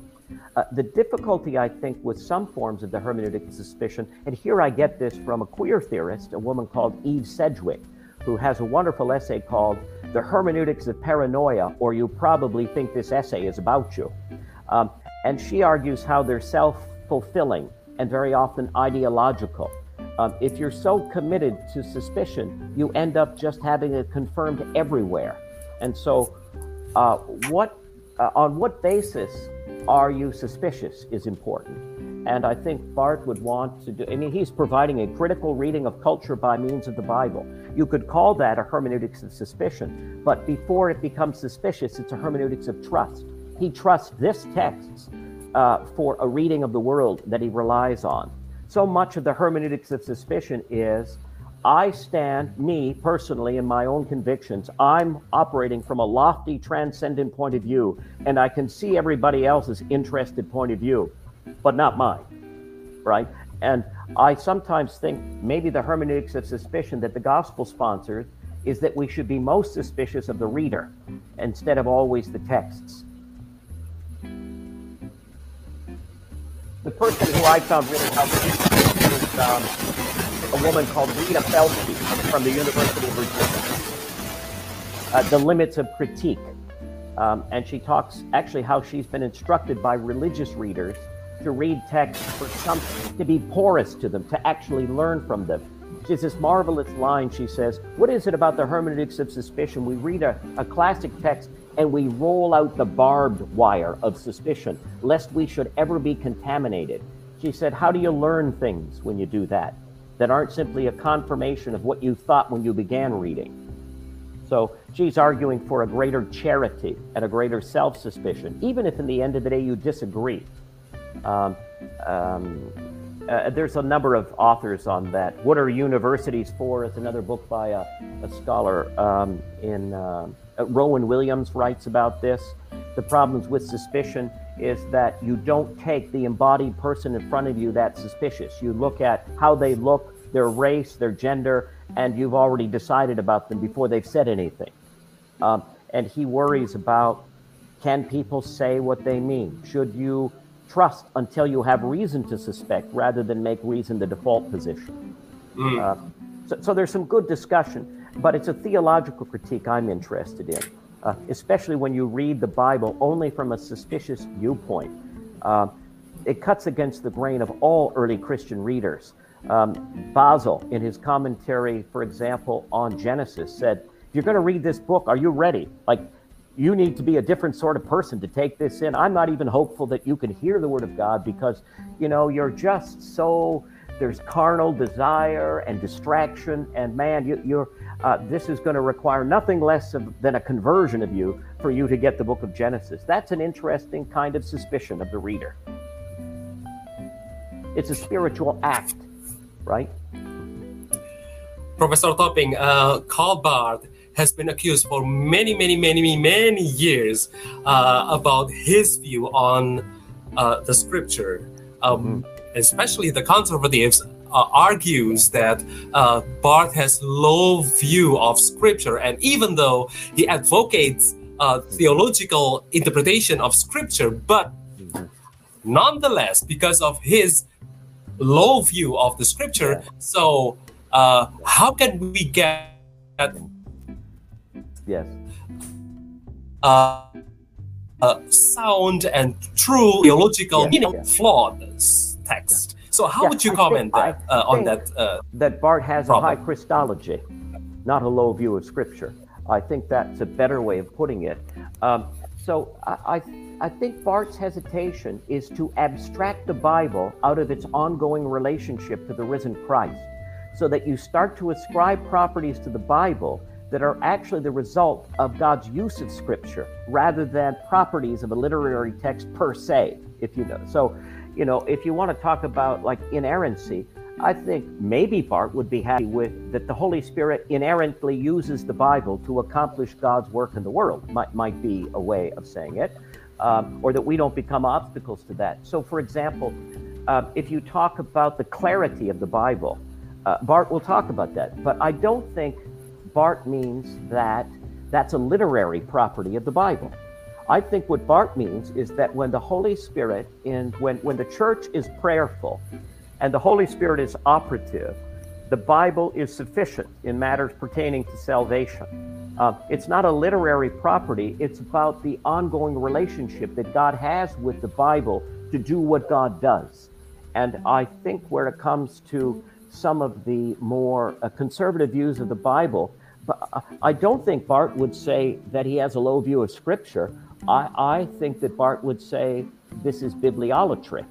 Uh, the difficulty, I think, with some forms of the hermeneutic suspicion, and here I get this from a queer theorist, a woman called Eve Sedgwick, who has a wonderful essay called The Hermeneutics of Paranoia, or You Probably Think This Essay is About You. Um, and she argues how they're self fulfilling and very often ideological Um, if you're so committed to suspicion, you end up just having it confirmed everywhere. And so, uh, what uh, on what basis are you suspicious is important. And I think Barth would want to do, I mean, he's providing a critical reading of culture by means of the Bible. You could call that a hermeneutics of suspicion, but before it becomes suspicious, it's a hermeneutics of trust. He trusts this text uh, for a reading of the world that he relies on. So much of the hermeneutics of suspicion is I stand, me personally, in my own convictions. I'm operating from a lofty, transcendent point of view, and I can see everybody else's interested point of view, but not mine, right? And I sometimes think maybe the hermeneutics of suspicion that the gospel sponsors is that we should be most suspicious of the reader instead of always the texts. The person who I found really helpful was um, a woman called Rita Felski from the University of Virginia. Uh, the limits of critique. Um, and she talks actually how she's been instructed by religious readers to read texts for something to be porous to them, to actually learn from them. She has this marvelous line. She says, What is it about the hermeneutics of suspicion? We read a, a classic text and we roll out the barbed wire of suspicion, lest we should ever be contaminated. She said, How do you learn things when you do that? That aren't simply a confirmation of what you thought when you began reading. So she's arguing for a greater charity and a greater self suspicion, even if in the end of the day you disagree. Um, um, uh, there's a number of authors on that. What are universities for? It's another book by a, a scholar um, in. Uh, uh, Rowan Williams writes about this. The problems with suspicion is that you don't take the embodied person in front of you that's suspicious. You look at how they look, their race, their gender, and you've already decided about them before they've said anything. Um, and he worries about can people say what they mean? Should you trust until you have reason to suspect rather than make reason the default position? Mm. Uh, so, so there's some good discussion but it's a theological critique I'm interested in, uh, especially when you read the Bible only from a suspicious viewpoint. Uh, it cuts against the grain of all early Christian readers. Um, Basil, in his commentary, for example, on Genesis, said, If you're going to read this book, are you ready? Like, you need to be a different sort of person to take this in. I'm not even hopeful that you can hear the word of God because, you know, you're just so there's carnal desire and distraction and man you, you're uh, this is going to require nothing less of, than a conversion of you for you to get the book of Genesis. That's an interesting kind of suspicion of the reader. It's a spiritual act, right? Professor Topping, uh, Barth has been accused for many, many, many, many years uh, about his view on uh, the scripture. Um, mm-hmm. Especially the conservatives uh, argues that uh, Barth has low view of scripture, and even though he advocates uh, theological interpretation of scripture, but nonetheless, because of his low view of the scripture, so uh, how can we get yes uh, uh, sound and true theological, you know, yeah. flawed text? So how yeah, would you comment that, uh, on that? Uh, that Barth has problem. a high Christology, not a low view of Scripture. I think that's a better way of putting it. Um, so I, I, I think Barth's hesitation is to abstract the Bible out of its ongoing relationship to the risen Christ, so that you start to ascribe properties to the Bible that are actually the result of God's use of Scripture rather than properties of a literary text per se, if you know. So you know, if you want to talk about like inerrancy, I think maybe Barth would be happy with that the Holy Spirit inerrantly uses the Bible to accomplish God's work in the world, might, might be a way of saying it, um, or that we don't become obstacles to that. So, for example, uh, if you talk about the clarity of the Bible, uh, Barth will talk about that. But I don't think Barth means that that's a literary property of the Bible. I think what Barth means is that when the Holy Spirit, and when, when the church is prayerful and the Holy Spirit is operative, the Bible is sufficient in matters pertaining to salvation. Uh, it's not a literary property, it's about the ongoing relationship that God has with the Bible to do what God does. And I think where it comes to some of the more uh, conservative views of the Bible. I don't think Barth would say that he has a low view of Scripture. I, I think that Barth would say this is bibliolatry,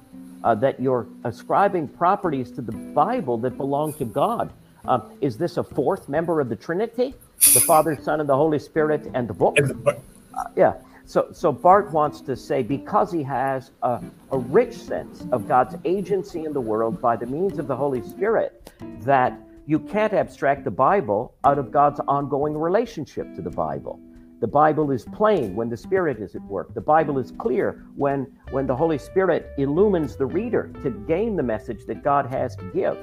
uh, that you're ascribing properties to the Bible that belong to God. Um, is this a fourth member of the Trinity? The Father, Son, and the Holy Spirit, and the book? Uh, yeah. So, so Barth wants to say because he has a, a rich sense of God's agency in the world by the means of the Holy Spirit, that you can't abstract the Bible out of God's ongoing relationship to the Bible. The Bible is plain when the Spirit is at work. The Bible is clear when, when the Holy Spirit illumines the reader to gain the message that God has to give.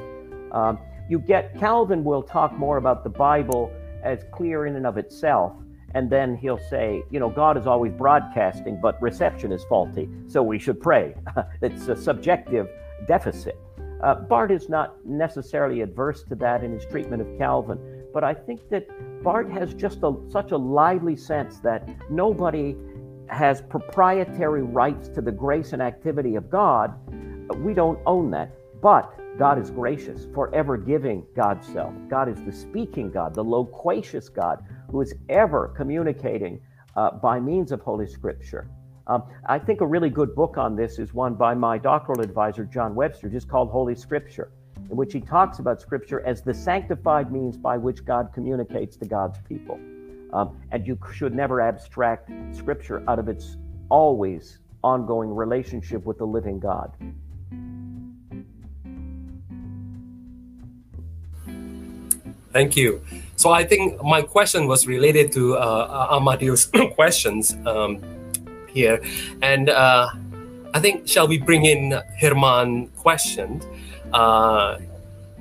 Um, you get, Calvin will talk more about the Bible as clear in and of itself and then he'll say, you know, God is always broadcasting, but reception is faulty, so we should pray. it's a subjective deficit. Uh, Barth is not necessarily adverse to that in his treatment of Calvin, but I think that Barth has just a, such a lively sense that nobody has proprietary rights to the grace and activity of God. We don't own that. But God is gracious, forever giving God's self. God is the speaking God, the loquacious God who is ever communicating uh, by means of Holy Scripture. Um, I think a really good book on this is one by my doctoral advisor, John Webster, just called Holy Scripture, in which he talks about Scripture as the sanctified means by which God communicates to God's people. Um, and you should never abstract Scripture out of its always ongoing relationship with the living God. Thank you. So I think my question was related to uh, questions um, here, and uh, I think shall we bring in Herman questioned? Uh,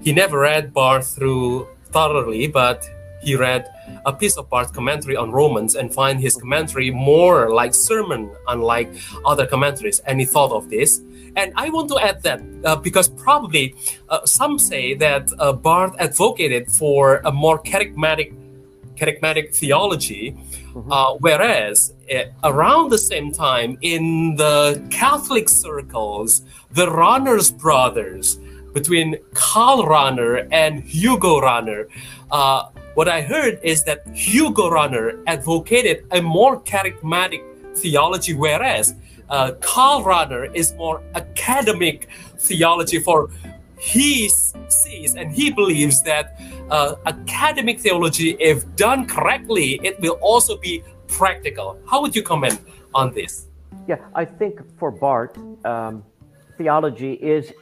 he never read Barth through thoroughly, but he read a piece of Barth's commentary on Romans and find his commentary more like sermon, unlike other commentaries. And he thought of this. And I want to add that uh, because probably uh, some say that uh, Barth advocated for a more charismatic, charismatic theology, mm-hmm. Uh, whereas uh, around the same time in the Catholic circles, the Rahner's brothers, between Karl Rahner and Hugo Rahner, uh, what I heard is that Hugo Rahner advocated a more charismatic theology, whereas uh, Karl Rahner is more academic theology for he sees and he believes that uh, academic theology, if done correctly, it will also be practical. How would you comment on this? Yeah, I think for Barth, um, theology is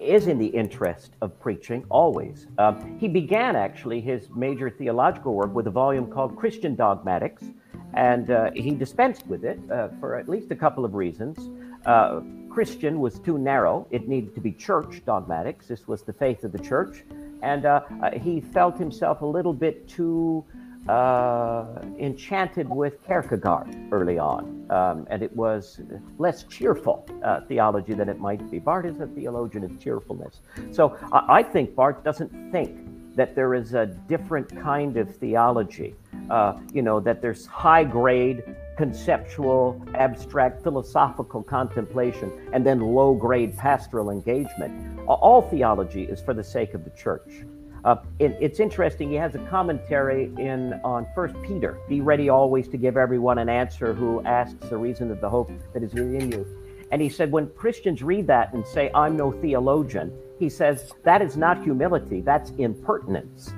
is in the interest of preaching always. Um, he began actually his major theological work with a volume called Christian Dogmatics, and uh, he dispensed with it uh, for at least a couple of reasons. Uh, Christian was too narrow, it needed to be church dogmatics. This was the faith of the church. And uh, uh, he felt himself a little bit too uh, enchanted with Kierkegaard early on. Um, and it was less cheerful theology than it might be. Barth is a theologian of cheerfulness. So I think Barth doesn't think that there is a different kind of theology. Uh, you know, that there's high grade conceptual, abstract, philosophical contemplation, and then low grade pastoral engagement. All theology is for the sake of the church. Uh, it, it's interesting. He has a commentary in on First Peter. Be ready always to give everyone an answer who asks the reason of the hope that is within you. And he said, when Christians read that and say, "I'm no theologian," he says that is not humility, that's impertinence.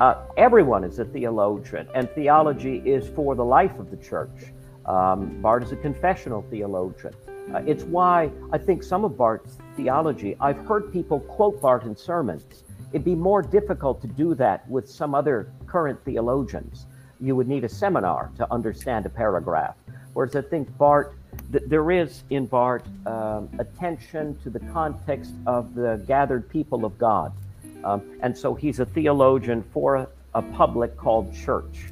Uh, everyone is a theologian, and theology is for the life of the church. Um, Barth is a confessional theologian. Uh, it's why I think some of Barth's theology, I've heard people quote Barth in sermons. It'd be more difficult to do that with some other current theologians. You would need a seminar to understand a paragraph. Whereas I think Barth there is in Barth um, attention to the context of the gathered people of God. Um, and so he's a theologian for a, a public called church.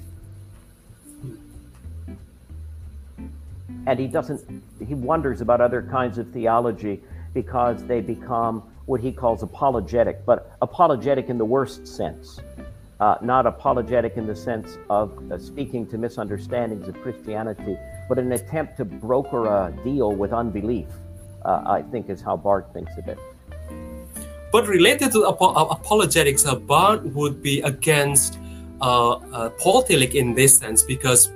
And he doesn't, he wonders about other kinds of theology because they become what he calls apologetic, but apologetic in the worst sense. Uh, not apologetic in the sense of uh, speaking to misunderstandings of Christianity, but an attempt to broker a deal with unbelief, uh, I think is how Barth thinks of it. but related to apo- apologetics, uh, Barth would be against uh, uh, Paul Tillich in this sense because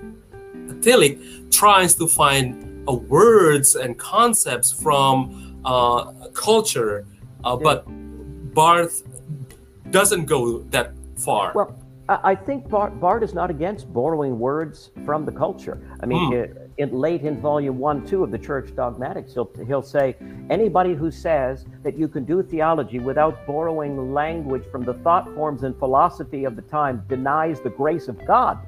Tillich tries to find uh, words and concepts from uh, culture, uh, but Barth doesn't go that far. Well, I think Barth, Barth is not against borrowing words from the culture. I mean, Hmm. in, late in volume one, two of the Church Dogmatics, he'll, he'll say anybody who says that you can do theology without borrowing language from the thought forms and philosophy of the time denies the grace of God.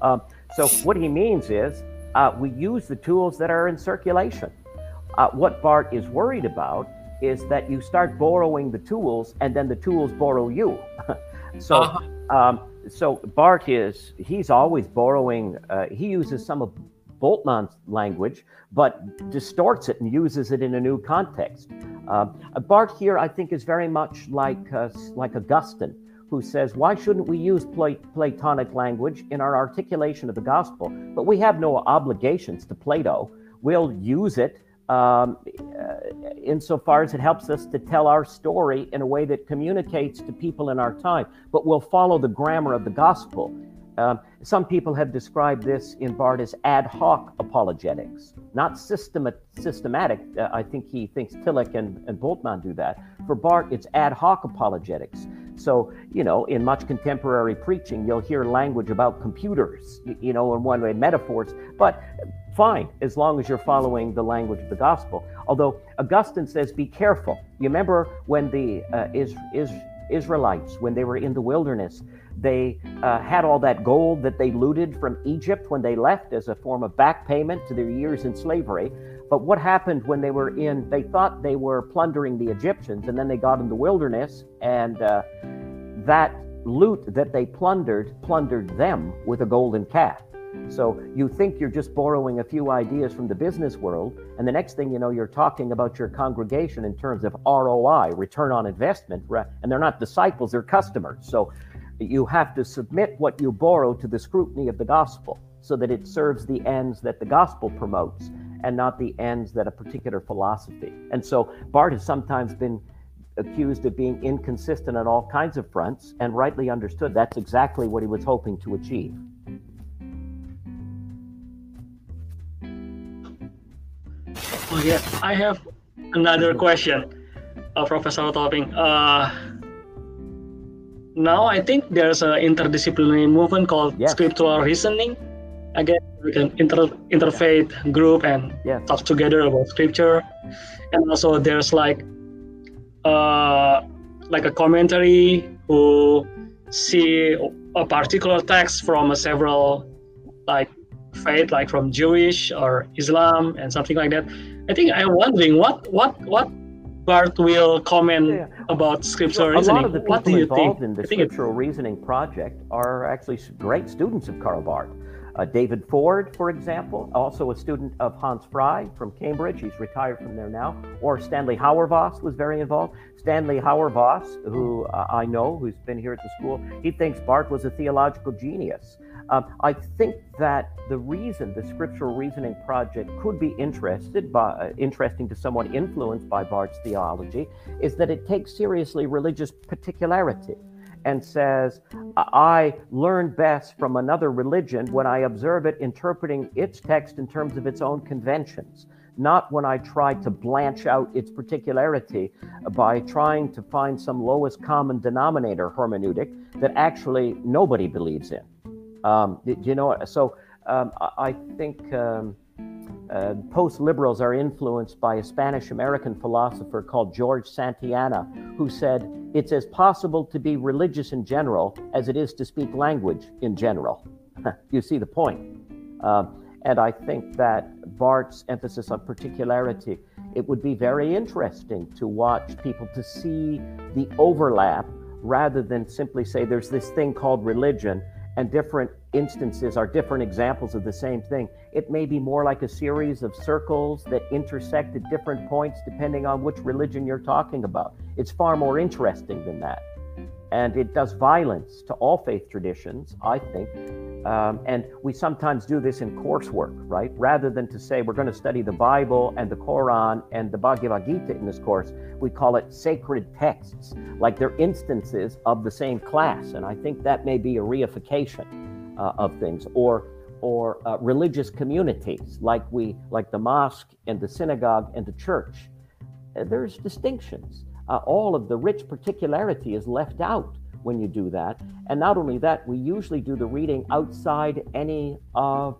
Um, so, what he means is uh, we use the tools that are in circulation. Uh, what Barth is worried about is that you start borrowing the tools and then the tools borrow you. so, Uh-huh. um, so Barth is he's always borrowing. Uh, he uses some of Bultmann's language, but distorts it and uses it in a new context. Uh, Barth here, I think, is very much like uh, like Augustine, who says, "Why shouldn't we use Platonic language in our articulation of the gospel? But we have no obligations to Plato. We'll use it." Um, uh, insofar as it helps us to tell our story in a way that communicates to people in our time, but we'll follow the grammar of the gospel. Um, some people have described this in Barth as ad hoc apologetics, not systema- systematic. Uh, I think he thinks Tillich and, and Bultmann do that. For Barth, it's ad hoc apologetics. So, you know, in much contemporary preaching, you'll hear language about computers, you, you know, in one way, metaphors, but fine, as long as you're following the language of the gospel. Although Augustine says, be careful. You remember when the uh, is, is, Israelites, when they were in the wilderness, they uh, had all that gold that they looted from Egypt when they left as a form of back payment to their years in slavery. But what happened when they were in, they thought they were plundering the Egyptians, and then they got in the wilderness, and uh, that loot that they plundered plundered them with a golden calf. So you think you're just borrowing a few ideas from the business world, and the next thing you know, you're talking about your congregation in terms of ROI, return on investment, and they're not disciples, they're customers. So you have to submit what you borrow to the scrutiny of the gospel so that it serves the ends that the gospel promotes and not the ends that a particular philosophy. And so Barth has sometimes been accused of being inconsistent on all kinds of fronts, and rightly understood that's exactly what he was hoping to achieve. Oh yeah, I have another question, uh, Professor Topping. Uh, now I think there's an interdisciplinary movement called Yes. scriptural reasoning. Again, we can inter interfaith group and talk together about scripture, and also there's like uh, like a commentary who see a particular text from a several like faith, like from Jewish or Islam and something like that. I think I'm wondering what what what Barth will comment Yeah. about scriptural a reasoning. lot of the what do people you think? in the I think it- scriptural reasoning project are actually great students of Karl Barth. Uh, David Ford, for example, also a student of Hans Frei from Cambridge. He's retired from there now. Or Stanley Hauerwas was very involved. Stanley Hauerwas, who uh, I know, who's been here at the school, he thinks Barth was a theological genius. Um, I think that the reason the scriptural reasoning project could be interested by, uh, interesting to someone influenced by Barth's theology is that it takes seriously religious particularity and says, I learn best from another religion when I observe it interpreting its text in terms of its own conventions, not when I try to blanch out its particularity by trying to find some lowest common denominator hermeneutic that actually nobody believes in. Um, you know? So um, I think um, uh, post liberals are influenced by a Spanish American philosopher called George Santayana, who said, It's as possible to be religious in general as it is to speak language in general. you see the point. Um, and I think that Barth's emphasis on particularity, it would be very interesting to watch people to see the overlap rather than simply say there's this thing called religion and different instances are different examples of the same thing. It may be more like a series of circles that intersect at different points depending on which religion you're talking about. It's far more interesting than that. And it does violence to all faith traditions, I think, Um, and we sometimes do this in coursework, right? Rather than to say we're going to study the Bible and the Quran and the Bhagavad Gita in this course, we call it sacred texts, like they're instances of the same class. And I think that may be a reification uh, of things, or or uh, religious communities, like we like the mosque and the synagogue and the church. Uh, there's distinctions. Uh, all of the rich particularity is left out when you do that. And not only that, we usually do the reading outside any of,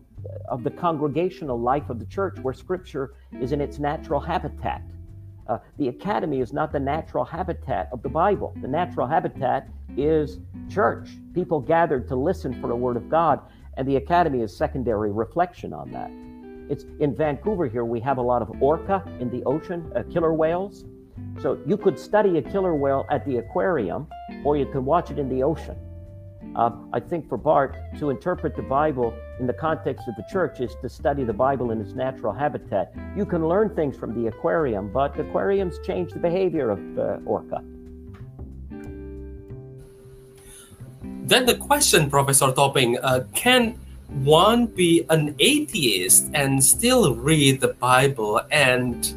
of the congregational life of the church where scripture is in its natural habitat. Uh, the academy is not the natural habitat of the Bible. The natural habitat is church, people gathered to listen for the word of God, and the academy is secondary reflection on that. It's in Vancouver here, we have a lot of orca in the ocean, uh, killer whales. So you could study a killer whale at the aquarium, or you could watch it in the ocean. Uh, I think for Barth, to interpret the Bible in the context of the church is to study the Bible in its natural habitat. You can learn things from the aquarium, but aquariums change the behavior of uh, orca. Then the question, Professor Topping, uh, can one be an atheist and still read the Bible and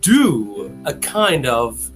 do a kind of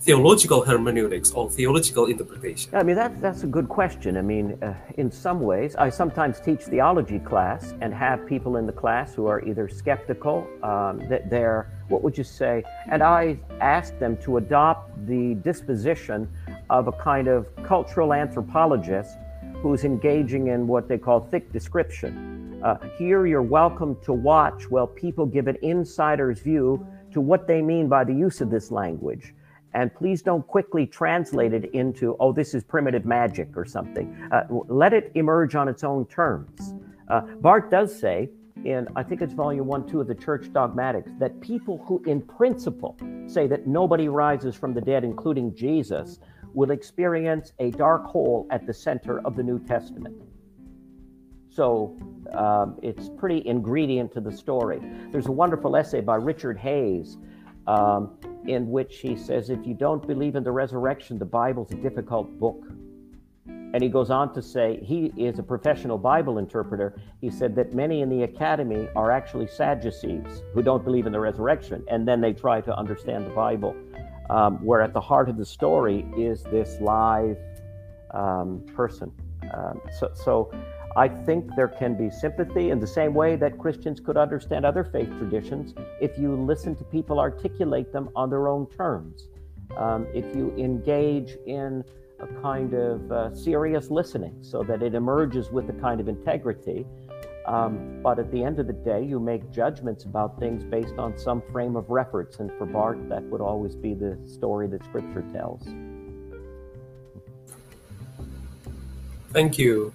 theological hermeneutics or theological interpretation? I mean, that, that's a good question. I mean, uh, in some ways, I sometimes teach theology class and have people in the class who are either skeptical, um, that they're, what would you say, and I ask them to adopt the disposition of a kind of cultural anthropologist who's engaging in what they call thick description. Uh, here, you're welcome to watch while people give an insider's view to what they mean by the use of this language. And please don't quickly translate it into, oh, this is primitive magic or something. Uh, let it emerge on its own terms. Uh, Barth does say, in I think it's volume one, two of the Church Dogmatics, that people who, in principle, say that nobody rises from the dead, including Jesus, will experience a dark hole at the center of the New Testament. So um, it's pretty ingredient to the story. There's a wonderful essay by Richard Hays um, in which he says, if you don't believe in the resurrection, the Bible's a difficult book. And he goes on to say, he is a professional Bible interpreter. He said that many in the academy are actually Sadducees who don't believe in the resurrection, and then they try to understand the Bible. Um, where at the heart of the story is this live um, person. Um, so, so I think there can be sympathy in the same way that Christians could understand other faith traditions if you listen to people articulate them on their own terms. Um, if you engage in a kind of uh, serious listening so that it emerges with a kind of integrity. Um, but at the end of the day, you make judgments about things based on some frame of reference. And for Barth, that would always be the story that Scripture tells. Thank you.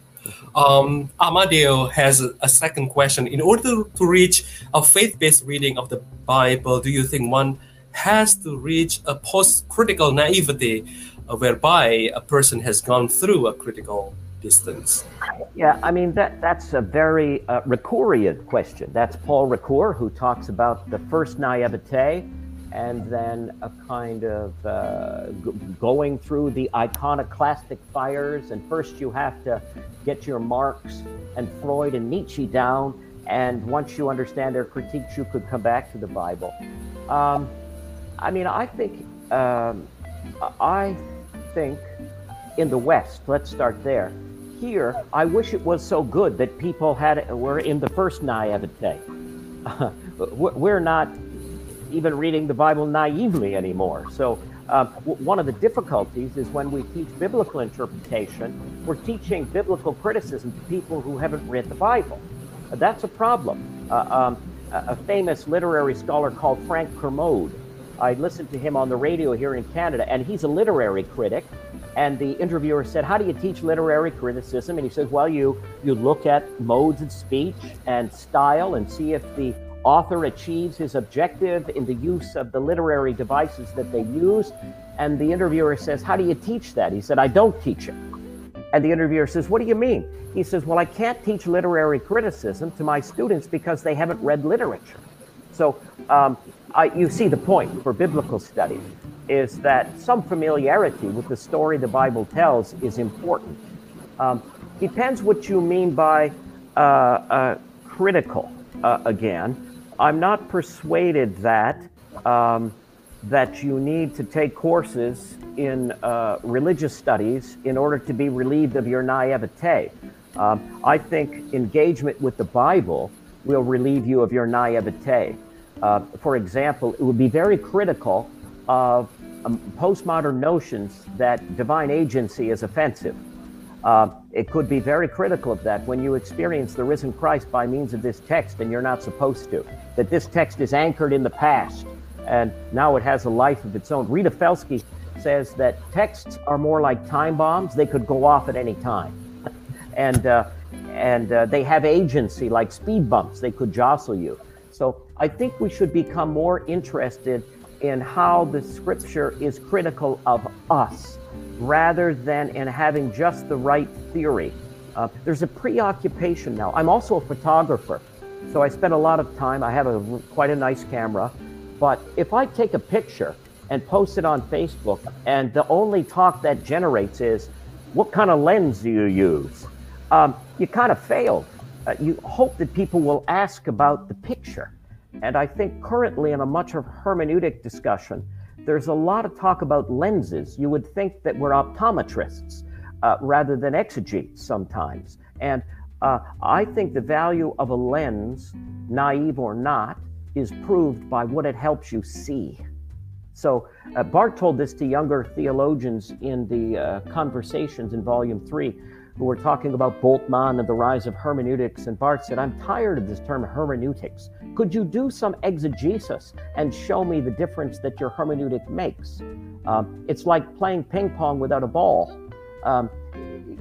Um, Amadeo has a, second question. In order to reach a faith based reading of the Bible, do you think one has to reach a post critical naivety uh, whereby a person has gone through a critical distance? Yeah, I mean, that, that's a very uh, Ricoeurian question. That's Paul Ricoeur, who talks about the first naivete and then a kind of uh, going through the iconoclastic fires. And first, you have to get your Marx and Freud and Nietzsche down. And once you understand their critiques, you could come back to the Bible. Um, I mean, I think, um, I think in the West, let's start there. Here, I wish it was so good that people had were in the first naivete. we're not even reading the Bible naively anymore. So, w- one of the difficulties is when we teach biblical interpretation, we're teaching biblical criticism to people who haven't read the Bible. Uh, that's a problem. Uh, um, a famous literary scholar called Frank Kermode. I listened to him on the radio here in Canada, and he's a literary critic. And the interviewer said, "How do you teach literary criticism?" And he says, "Well, you you look at modes of speech and style, and see if the author achieves his objective in the use of the literary devices that they use. And the interviewer says, How do you teach that? He said, I don't teach it. And the interviewer says, What do you mean? He says, Well, I can't teach literary criticism to my students because they haven't read literature. So um, I, you see the point for biblical study is that some familiarity with the story the Bible tells is important. Um, depends what you mean by uh, uh, critical. Uh, again, I'm not persuaded that um, that you need to take courses in uh, religious studies in order to be relieved of your naivete. Um, I think engagement with the Bible will relieve you of your naivete. Uh, for example, it would be very critical of um, postmodern notions that divine agency is offensive. Uh, it could be very critical of that when you experience the risen Christ by means of this text and you're not supposed to. That this text is anchored in the past and now it has a life of its own. Rita Felski says that texts are more like time bombs, they could go off at any time. and uh, and uh, they have agency like speed bumps, they could jostle you. So I think we should become more interested in how the scripture is critical of us rather than in having just the right theory. Uh, there's a preoccupation now. I'm also a photographer, so I spend a lot of time. I have a quite a nice camera, but if I take a picture and post it on Facebook, and the only talk that generates is, "What kind of lens do you use?" Um, you kind of failed. Uh, you hope that people will ask about the picture, and I think currently in a much of hermeneutic discussion, there's a lot of talk about lenses. You would think that we're optometrists uh, rather than exegetes sometimes. And uh, I think the value of a lens, naive or not, is proved by what it helps you see. So uh, Barth told this to younger theologians in the uh, conversations in volume three who were talking about Bultmann and the rise of hermeneutics. And Barth said, I'm tired of this term hermeneutics. Could you do some exegesis and show me the difference that your hermeneutic makes? Um, it's like playing ping pong without a ball. Um,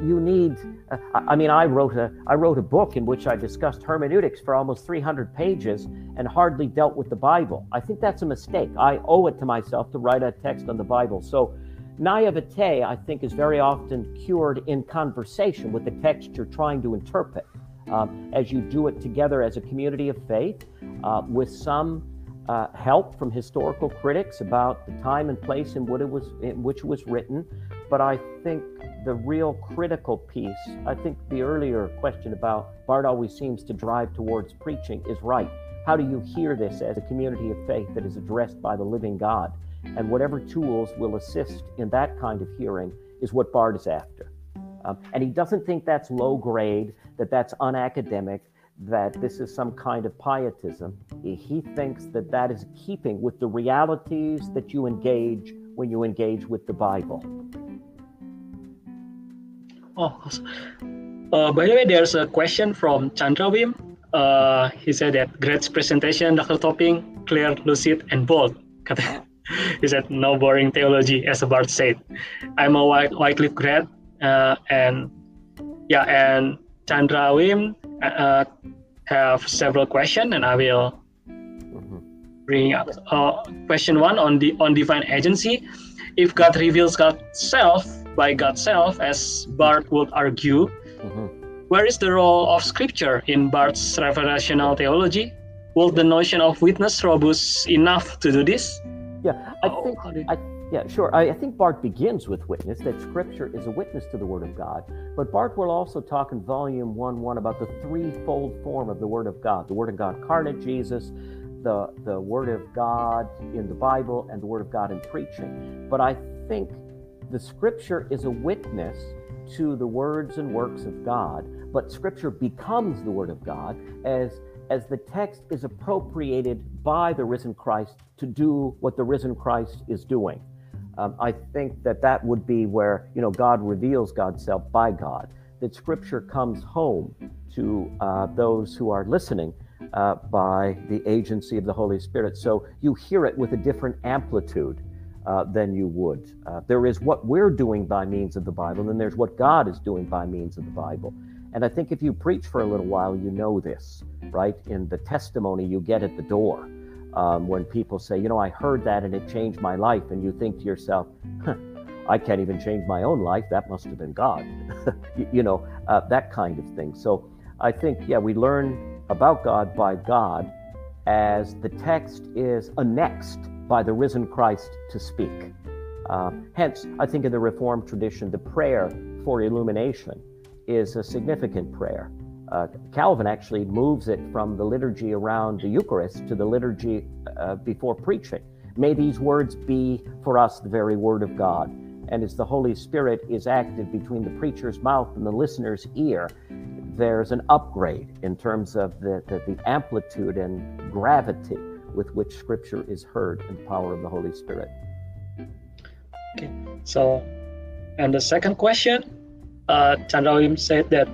you need, uh, I mean, I wrote, a, I wrote a book in which I discussed hermeneutics for almost 300 pages and hardly dealt with the Bible. I think that's a mistake. I owe it to myself to write a text on the Bible. So Naivete, I think, is very often cured in conversation with the text you're trying to interpret. Um, as you do it together as a community of faith, uh, with some uh, help from historical critics about the time and place in, was, in which it was written. But I think the real critical piece, I think the earlier question about Barth always seems to drive towards preaching is right. How do you hear this as a community of faith that is addressed by the living God? And whatever tools will assist in that kind of hearing is what Barth is after. Um, and he doesn't think that's low grade, that that's unacademic, that this is some kind of pietism. He thinks that that is keeping with the realities that you engage when you engage with the Bible. Oh, uh, by the way, there's a question from Chandra Wim. Uh, he said that great presentation, Dr. Topping, clear, lucid, and bold. he said, no boring theology, as Barth said. I'm a White, Wycliffe grad, uh, and yeah, and Chandra Wim uh, have several questions, and I will mm-hmm. bring up uh, question one on the on divine agency. If God reveals God's self by God's self, as Barth would argue, mm-hmm. where is the role of Scripture in Barth's revelational theology? Will the notion of witness robust enough to do this? Yeah, I oh, think. I, yeah, sure. I, I, think Barth begins with witness, that Scripture is a witness to the Word of God. But Barth will also talk in Volume 1 1 about the threefold form of the Word of God the Word of God incarnate, Jesus, the, the Word of God in the Bible, and the Word of God in preaching. But I think the Scripture is a witness to the words and works of God, but Scripture becomes the Word of God as as the text is appropriated by the risen Christ to do what the risen Christ is doing. Um, I think that that would be where you know God reveals God's self by God. That Scripture comes home to uh, those who are listening uh, by the agency of the Holy Spirit. So you hear it with a different amplitude uh, than you would. Uh, there is what we're doing by means of the Bible, and then there's what God is doing by means of the Bible. And I think if you preach for a little while, you know this, right? In the testimony you get at the door, um, when people say, you know, I heard that and it changed my life, and you think to yourself, huh, I can't even change my own life. That must have been God, you, know, uh, that kind of thing. So I think, yeah, we learn about God by God as the text is annexed by the risen Christ to speak. Uh, hence, I think in the Reformed tradition, the prayer for illumination is a significant prayer. Uh, Calvin actually moves it from the liturgy around the Eucharist to the liturgy uh, before preaching. May these words be for us the very word of God. And as the Holy Spirit is active between the preacher's mouth and the listener's ear, there's an upgrade in terms of the, the, the amplitude and gravity with which Scripture is heard in the power of the Holy Spirit. Okay, so, and the second question, uh, Chandrawim said that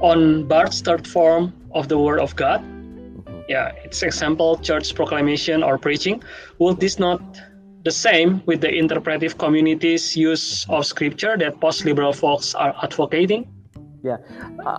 on Barth's third form of the Word of God, yeah, it's example church proclamation or preaching. Would this not the same with the interpretive community's use of scripture that post-liberal folks are advocating? Yeah,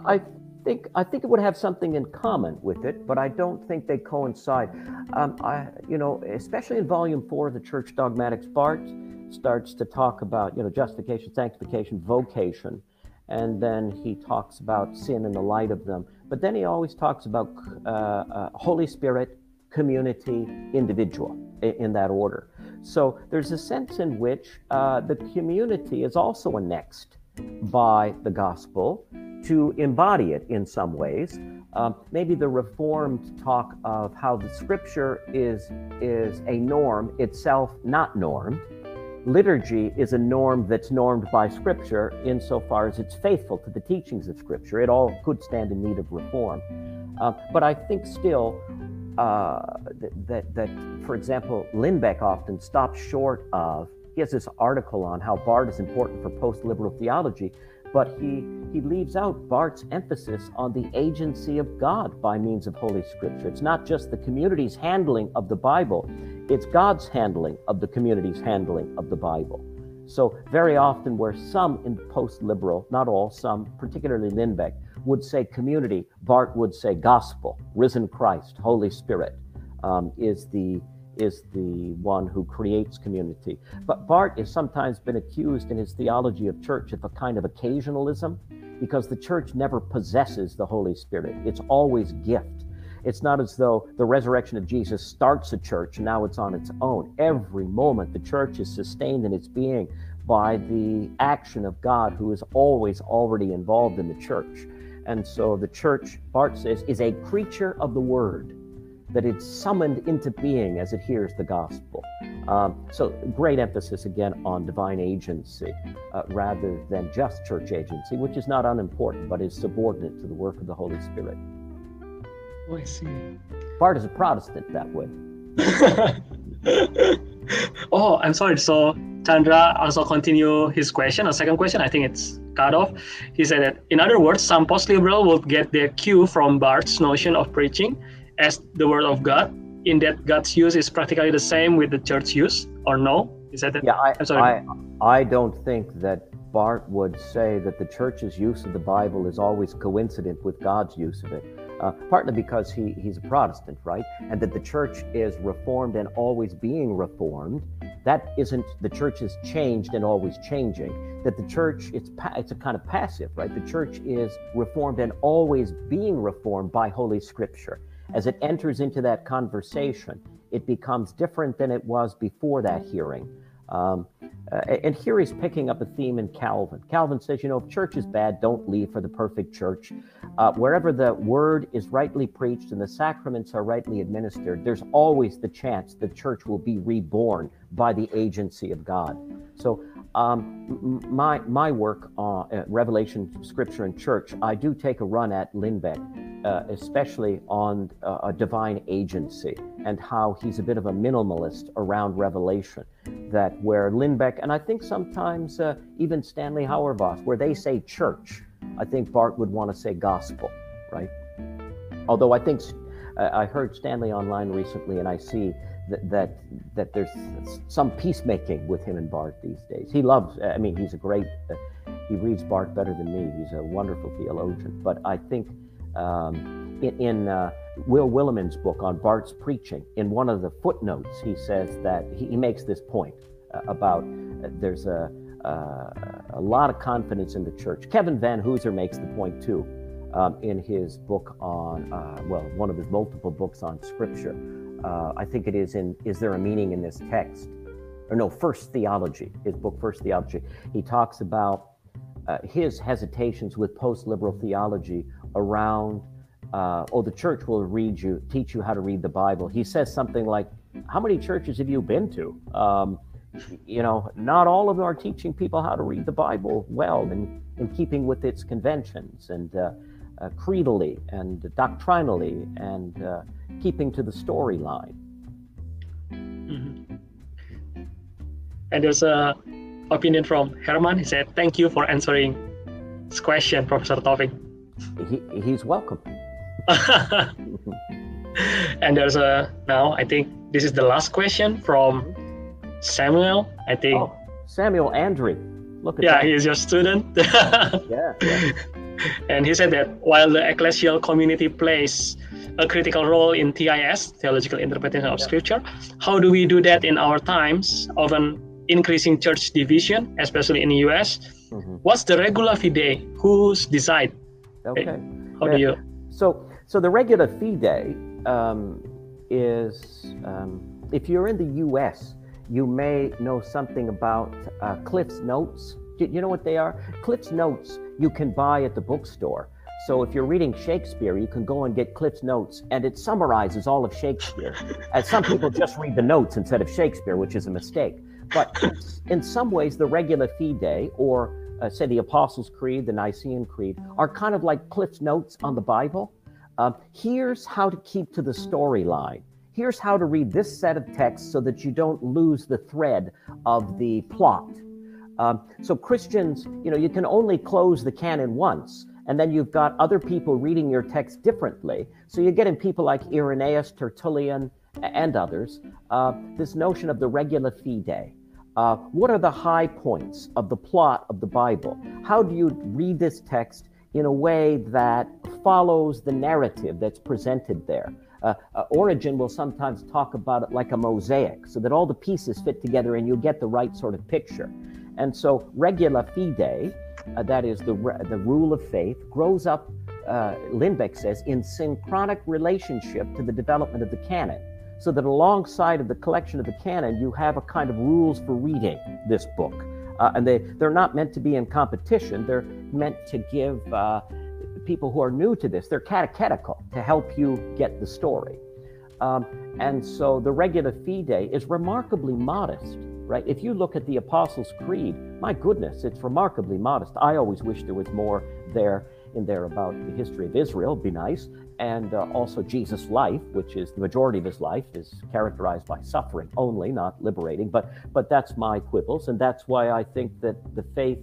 I think I think it would have something in common with it, but I don't think they coincide. Um, I, you know, especially in Volume Four of the Church Dogmatics, Barth starts to talk about you know justification, sanctification, vocation, and then he talks about sin and the light of them. But then he always talks about uh, uh, Holy Spirit, community, individual in, in, that order. So there's a sense in which uh, the community is also annexed by the gospel to embody it in some ways. Um, maybe the Reformed talk of how the scripture is, is a norm itself not normed. Liturgy is a norm that's normed by scripture insofar as it's faithful to the teachings of scripture. It all could stand in need of reform. Uh, but I think still uh, that, that, for example, Lindbeck often stops short of, he has this article on how Barth is important for post liberal theology, but he, he leaves out Barth's emphasis on the agency of God by means of Holy Scripture. It's not just the community's handling of the Bible, it's God's handling of the community's handling of the Bible. So, very often, where some in post liberal, not all, some, particularly Lindbeck, would say community, Barth would say gospel, risen Christ, Holy Spirit um, is the is the one who creates community. But Barth has sometimes been accused in his theology of church of a kind of occasionalism because the church never possesses the Holy Spirit. It's always gift. It's not as though the resurrection of Jesus starts a church and now it's on its own. Every moment the church is sustained in its being by the action of God who is always already involved in the church. And so the church, Barth says, is a creature of the word that it's summoned into being as it hears the gospel. Um, so, great emphasis again on divine agency uh, rather than just church agency, which is not unimportant but is subordinate to the work of the Holy Spirit. Oh, I see. Barth is a Protestant that way. oh, I'm sorry. So, Chandra also continue his question, a second question. I think it's cut off. He said that, in other words, some post liberal would get their cue from Barth's notion of preaching as the word of God, in that God's use is practically the same with the church use, or no? Is that it? Yeah, I. I, I don't think that Barth would say that the church's use of the Bible is always coincident with God's use of it. Uh, partly because he, he's a Protestant, right? And that the church is reformed and always being reformed. That isn't the church is changed and always changing. That the church it's it's a kind of passive, right? The church is reformed and always being reformed by Holy Scripture as it enters into that conversation, it becomes different than it was before that hearing. Um, uh, and here he's picking up a theme in Calvin. Calvin says, you know, if church is bad, don't leave for the perfect church. Uh, wherever the word is rightly preached and the sacraments are rightly administered, there's always the chance the church will be reborn by the agency of God. So, um, my my work on uh, Revelation, Scripture, and Church, I do take a run at Lindbeck uh, especially on uh, a divine agency and how he's a bit of a minimalist around revelation. That where Lindbeck, and I think sometimes uh, even Stanley Hauerwas, where they say church, I think Barth would want to say gospel, right? Although I think uh, I heard Stanley online recently, and I see that that, that there's some peacemaking with him and Barth these days. He loves, I mean, he's a great, uh, he reads Barth better than me. He's a wonderful theologian. But I think um, in, in uh, Will Willimon's book on Barth's preaching, in one of the footnotes, he says that he, he makes this point uh, about uh, there's a, uh, a lot of confidence in the church. Kevin Vanhoozer makes the point too um, in his book on, uh, well, one of his multiple books on scripture. Uh, I think it is in Is There a Meaning in This Text? Or no, First Theology, his book, First Theology. He talks about uh, his hesitations with post-liberal theology around uh, oh the church will read you teach you how to read the bible he says something like how many churches have you been to um, you know not all of them are teaching people how to read the bible well and in keeping with its conventions and uh, uh, creedally and doctrinally and uh, keeping to the storyline Mhm. And there's a opinion from Herman. He said, "Thank you for answering this question, Professor Topping." he, he's welcome and there's a now I think this is the last question from Samuel. I think oh, samuel andrew look at yeah, that he is your student. yeah, yeah. And he said that while the ecclesial community plays a critical role in TIS, theological interpretation of Yeah. scripture, how do we do that in our times of an increasing church division, especially in the US? Mhm. What's the regula fide? Who's decide? okay How do you? So, so the regula fide um, is um, if you're in the U.S., you may know something about uh, Cliff's Notes. You know what they are? Cliff's Notes you can buy at the bookstore. So if you're reading Shakespeare, you can go and get Cliff's Notes, and it summarizes all of Shakespeare. and some people just read the notes instead of Shakespeare, which is a mistake. But in some ways, the regula fide, or uh, say the Apostles' Creed, the Nicene Creed, are kind of like Cliff's Notes on the Bible. Um, here's how to keep to the storyline. Here's how to read this set of texts so that you don't lose the thread of the plot. Um, so Christians, you know, you can only close the canon once, and then you've got other people reading your text differently. So you're getting people like Irenaeus, Tertullian, and others. Uh, this notion of the regula fide. Uh, what are the high points of the plot of the Bible? How do you read this text in a way that follows the narrative that's presented there? Uh, uh, Origen will sometimes talk about it like a mosaic, so that all the pieces fit together and you get the right sort of picture. And so, regula fide, uh, that is the, re- the rule of faith, grows up, uh, Lindbeck says, in synchronic relationship to the development of the canon. So that alongside of the collection of the canon, you have a kind of rules for reading this book. Uh, and they, they're not meant to be in competition, they're meant to give uh, people who are new to this, they're catechetical to help you get the story. Um, and so the regula fide is remarkably modest, right? If you look at the Apostles' Creed, my goodness, it's remarkably modest. I always wish there was more there in there about the history of Israel, be nice, and uh, also Jesus' life, which is the majority of his life is characterized by suffering only, not liberating. But but that's my quibbles, and that's why I think that the faith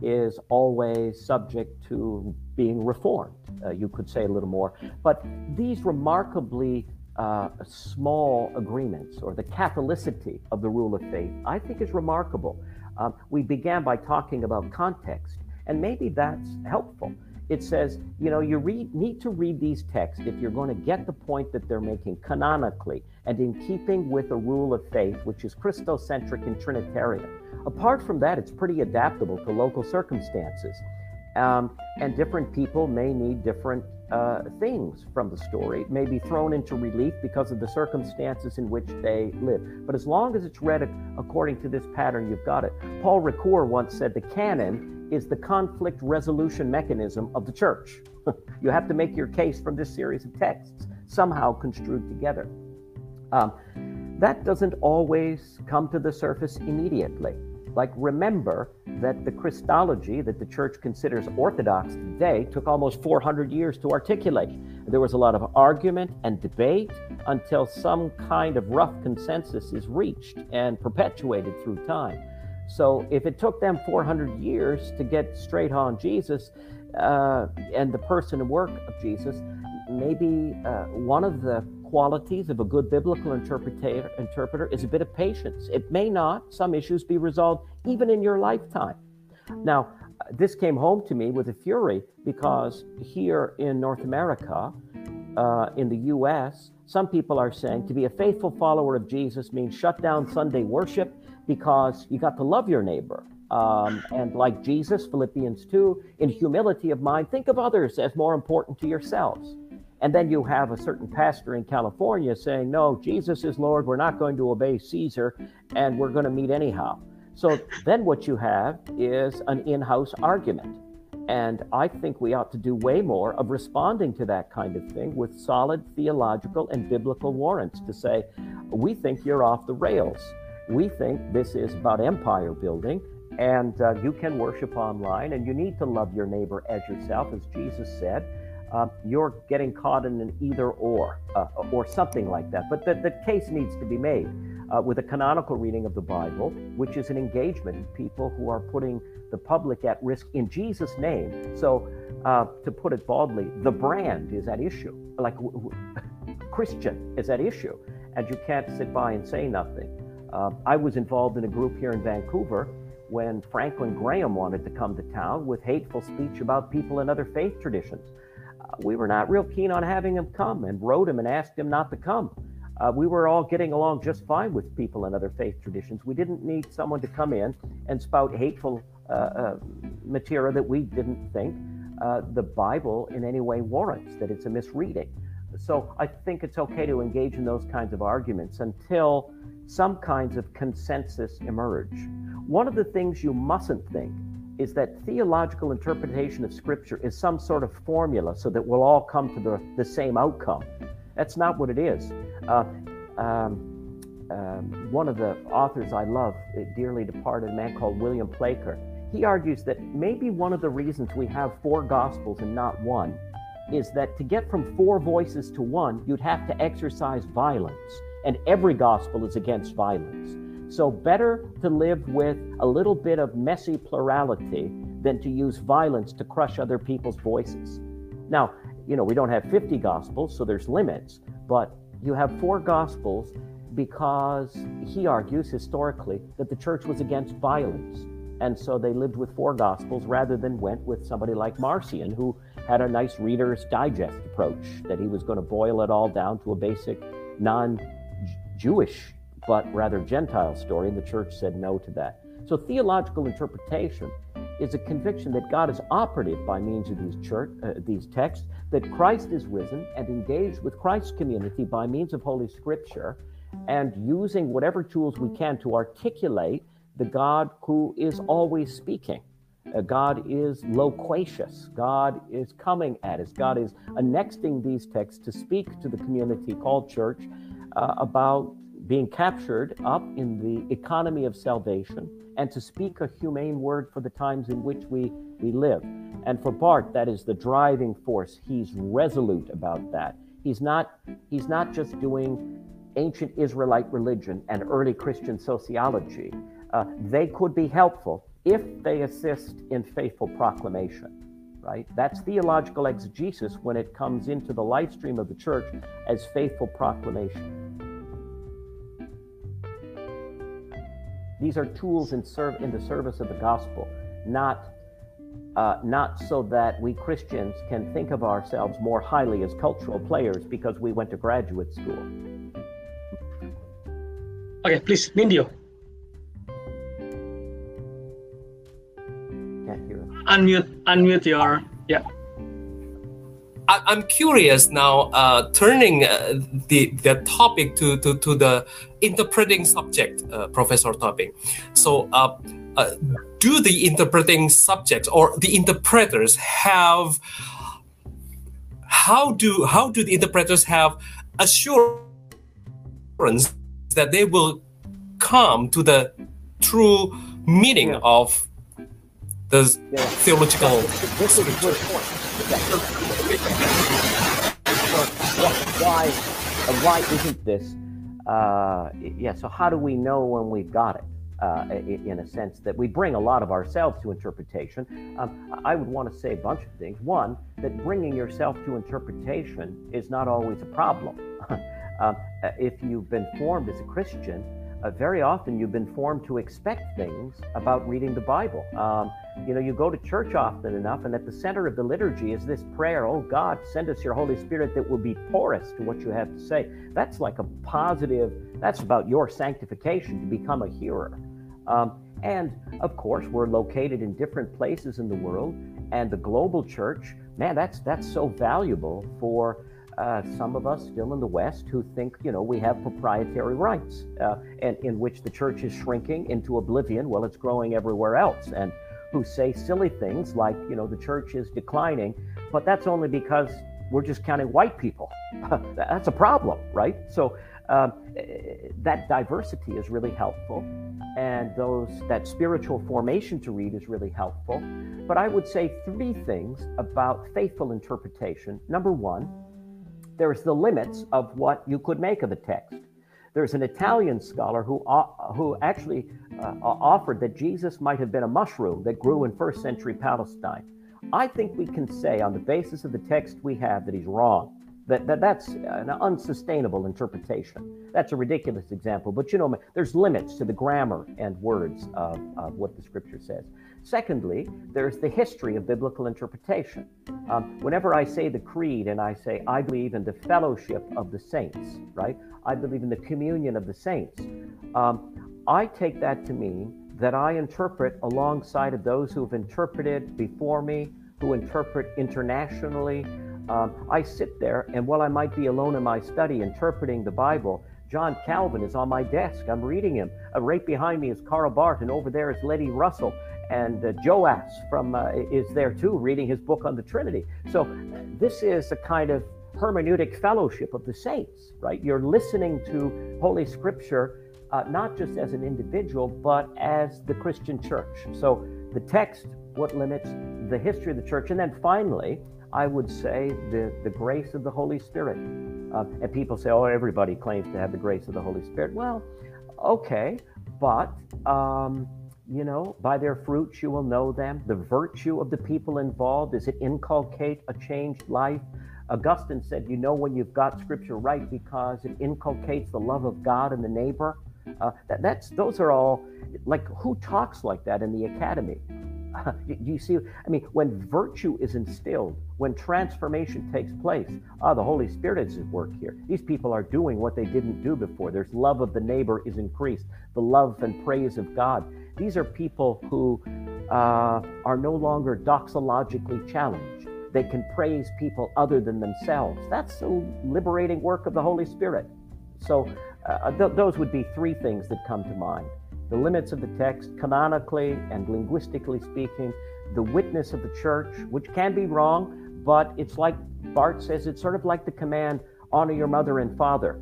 is always subject to being reformed. Uh, you could say a little more, but these remarkably uh, small agreements or the Catholicity of the rule of faith, I think is remarkable. Um, we began by talking about context, and maybe that's helpful. It says, you know, you read, need to read these texts if you're going to get the point that they're making canonically and in keeping with the rule of faith, which is Christocentric and Trinitarian. Apart from that, it's pretty adaptable to local circumstances. Um, and different people may need different uh, things from the story, may be thrown into relief because of the circumstances in which they live. But as long as it's read according to this pattern, you've got it. Paul Ricoeur once said the canon is the conflict resolution mechanism of the church. you have to make your case from this series of texts, somehow construed together. Um, that doesn't always come to the surface immediately. Like, remember that the Christology that the church considers orthodox today took almost 400 years to articulate. There was a lot of argument and debate until some kind of rough consensus is reached and perpetuated through time. So, if it took them 400 years to get straight on Jesus uh, and the person and work of Jesus, maybe uh, one of the qualities of a good biblical interpreter, interpreter is a bit of patience. It may not, some issues, be resolved even in your lifetime. Now, this came home to me with a fury because here in North America, uh, in the US, some people are saying to be a faithful follower of Jesus means shut down Sunday worship because you got to love your neighbor. Um, and like Jesus, Philippians 2, in humility of mind, think of others as more important to yourselves. And then you have a certain pastor in California saying, no, Jesus is Lord. We're not going to obey Caesar and we're going to meet anyhow. So then what you have is an in house argument. And I think we ought to do way more of responding to that kind of thing with solid theological and biblical warrants to say, we think you're off the rails. We think this is about empire building, and uh, you can worship online, and you need to love your neighbor as yourself, as Jesus said. Uh, you're getting caught in an either or, uh, or something like that. But the, the case needs to be made uh, with a canonical reading of the Bible, which is an engagement in people who are putting the public at risk in Jesus' name. So, uh, to put it baldly, the brand is at issue. Like w- w- Christian is at issue, and you can't sit by and say nothing. Uh, I was involved in a group here in Vancouver when Franklin Graham wanted to come to town with hateful speech about people in other faith traditions. We were not real keen on having him come and wrote him and asked him not to come. Uh, we were all getting along just fine with people in other faith traditions. We didn't need someone to come in and spout hateful uh, uh, material that we didn't think uh, the Bible in any way warrants, that it's a misreading. So I think it's okay to engage in those kinds of arguments until some kinds of consensus emerge. One of the things you mustn't think is that theological interpretation of Scripture is some sort of formula so that we'll all come to the, the same outcome. That's not what it is. Uh, um, um, one of the authors I love, dearly departed, a man called William Placher, he argues that maybe one of the reasons we have four gospels and not one is that to get from four voices to one, you'd have to exercise violence, and every gospel is against violence. So, better to live with a little bit of messy plurality than to use violence to crush other people's voices. Now, you know, we don't have 50 gospels, so there's limits, but you have four gospels because he argues historically that the church was against violence. And so they lived with four gospels rather than went with somebody like Marcion, who had a nice Reader's Digest approach, that he was going to boil it all down to a basic non Jewish, but rather Gentile story. And the church said no to that. So theological interpretation is a conviction that God is operative by means of these church, uh, these texts, that Christ is risen and engaged with Christ's community by means of Holy Scripture, and using whatever tools we can to articulate the God who is always speaking. Uh, God is loquacious. God is coming at us. God is annexing these texts to speak to the community called church uh, about being captured up in the economy of salvation and to speak a humane word for the times in which we, we live. And for Barth, that is the driving force. He's resolute about that. He's not, he's not just doing ancient Israelite religion and early Christian sociology uh, they could be helpful if they assist in faithful proclamation, right? That's theological exegesis when it comes into the life stream of the church as faithful proclamation. These are tools in, serve, in the service of the gospel, not, uh, not so that we Christians can think of ourselves more highly as cultural players because we went to graduate school. Okay, please, Nindyo. unmute unmute your yeah I, am curious now, uh, turning uh, the the topic to, to, to the interpreting subject, uh, Professor Topping. So, uh, uh, do the interpreting subjects or the interpreters have how do how do the interpreters have assurance that they will come to the true meaning yeah. of the yeah. theological this is a good point. why, why isn't this? Uh, yeah. So how do we know when we've got it? Uh, in a sense that we bring a lot of ourselves to interpretation. Um, I would want to say a bunch of things. One, that bringing yourself to interpretation is not always a problem. um, if you've been formed as a Christian, uh, very often you've been formed to expect things about reading the Bible. Um, you know, you go to church often enough, and at the center of the liturgy is this prayer Oh God, send us your Holy Spirit that will be porous to what you have to say. That's like a positive, that's about your sanctification to become a hearer. Um, and of course, we're located in different places in the world, and the global church, man, that's that's so valuable for uh, some of us still in the West who think, you know, we have proprietary rights, uh, and in which the church is shrinking into oblivion while it's growing everywhere else, and who say silly things like, you know, the church is declining, but that's only because we're just counting white people. that's a problem, right? So um, that diversity is really helpful, and those that spiritual formation to read is really helpful. But I would say three things about faithful interpretation. Number one, there's the limits of what you could make of the text. There's an Italian scholar who uh, who actually uh, offered that Jesus might have been a mushroom that grew in first century Palestine. I think we can say, on the basis of the text we have, that he's wrong. That, that that's an unsustainable interpretation. That's a ridiculous example, but you know, there's limits to the grammar and words of, of what the scripture says. Secondly, there's the history of biblical interpretation. Um, whenever I say the creed and I say, I believe in the fellowship of the saints, right? I believe in the communion of the saints. Um, I take that to mean that I interpret alongside of those who have interpreted before me, who interpret internationally, um, I sit there, and while I might be alone in my study interpreting the Bible, John Calvin is on my desk. I'm reading him. Uh, right behind me is Karl Barth, and over there is Letty Russell. And uh, Joas from uh, is there too, reading his book on the Trinity. So this is a kind of hermeneutic fellowship of the saints, right? You're listening to Holy Scripture uh, not just as an individual, but as the Christian church. So the text, what limits the history of the church, and then finally, I would say the, the grace of the Holy Spirit. Uh, and people say, oh, everybody claims to have the grace of the Holy Spirit. Well, okay, but, um, you know, by their fruits you will know them. The virtue of the people involved, does it inculcate a changed life? Augustine said, you know, when you've got scripture right because it inculcates the love of God and the neighbor. Uh, that, that's those are all like who talks like that in the academy? do you see? I mean, when virtue is instilled, when transformation takes place, ah, the Holy Spirit is at work here. These people are doing what they didn't do before. There's love of the neighbor is increased, the love and praise of God. These are people who uh, are no longer doxologically challenged. They can praise people other than themselves. That's the liberating work of the Holy Spirit. So, uh, th- those would be three things that come to mind the limits of the text, canonically and linguistically speaking, the witness of the church, which can be wrong, but it's like Barth says, it's sort of like the command honor your mother and father.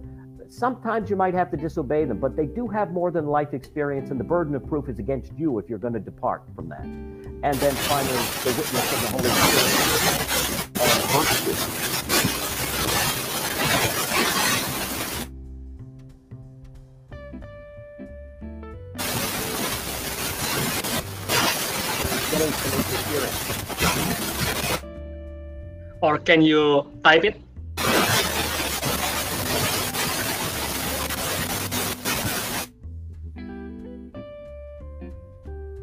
Sometimes you might have to disobey them, but they do have more than life experience, and the burden of proof is against you if you're going to depart from that. And then finally, the witness of the Holy Spirit. Or can you type it?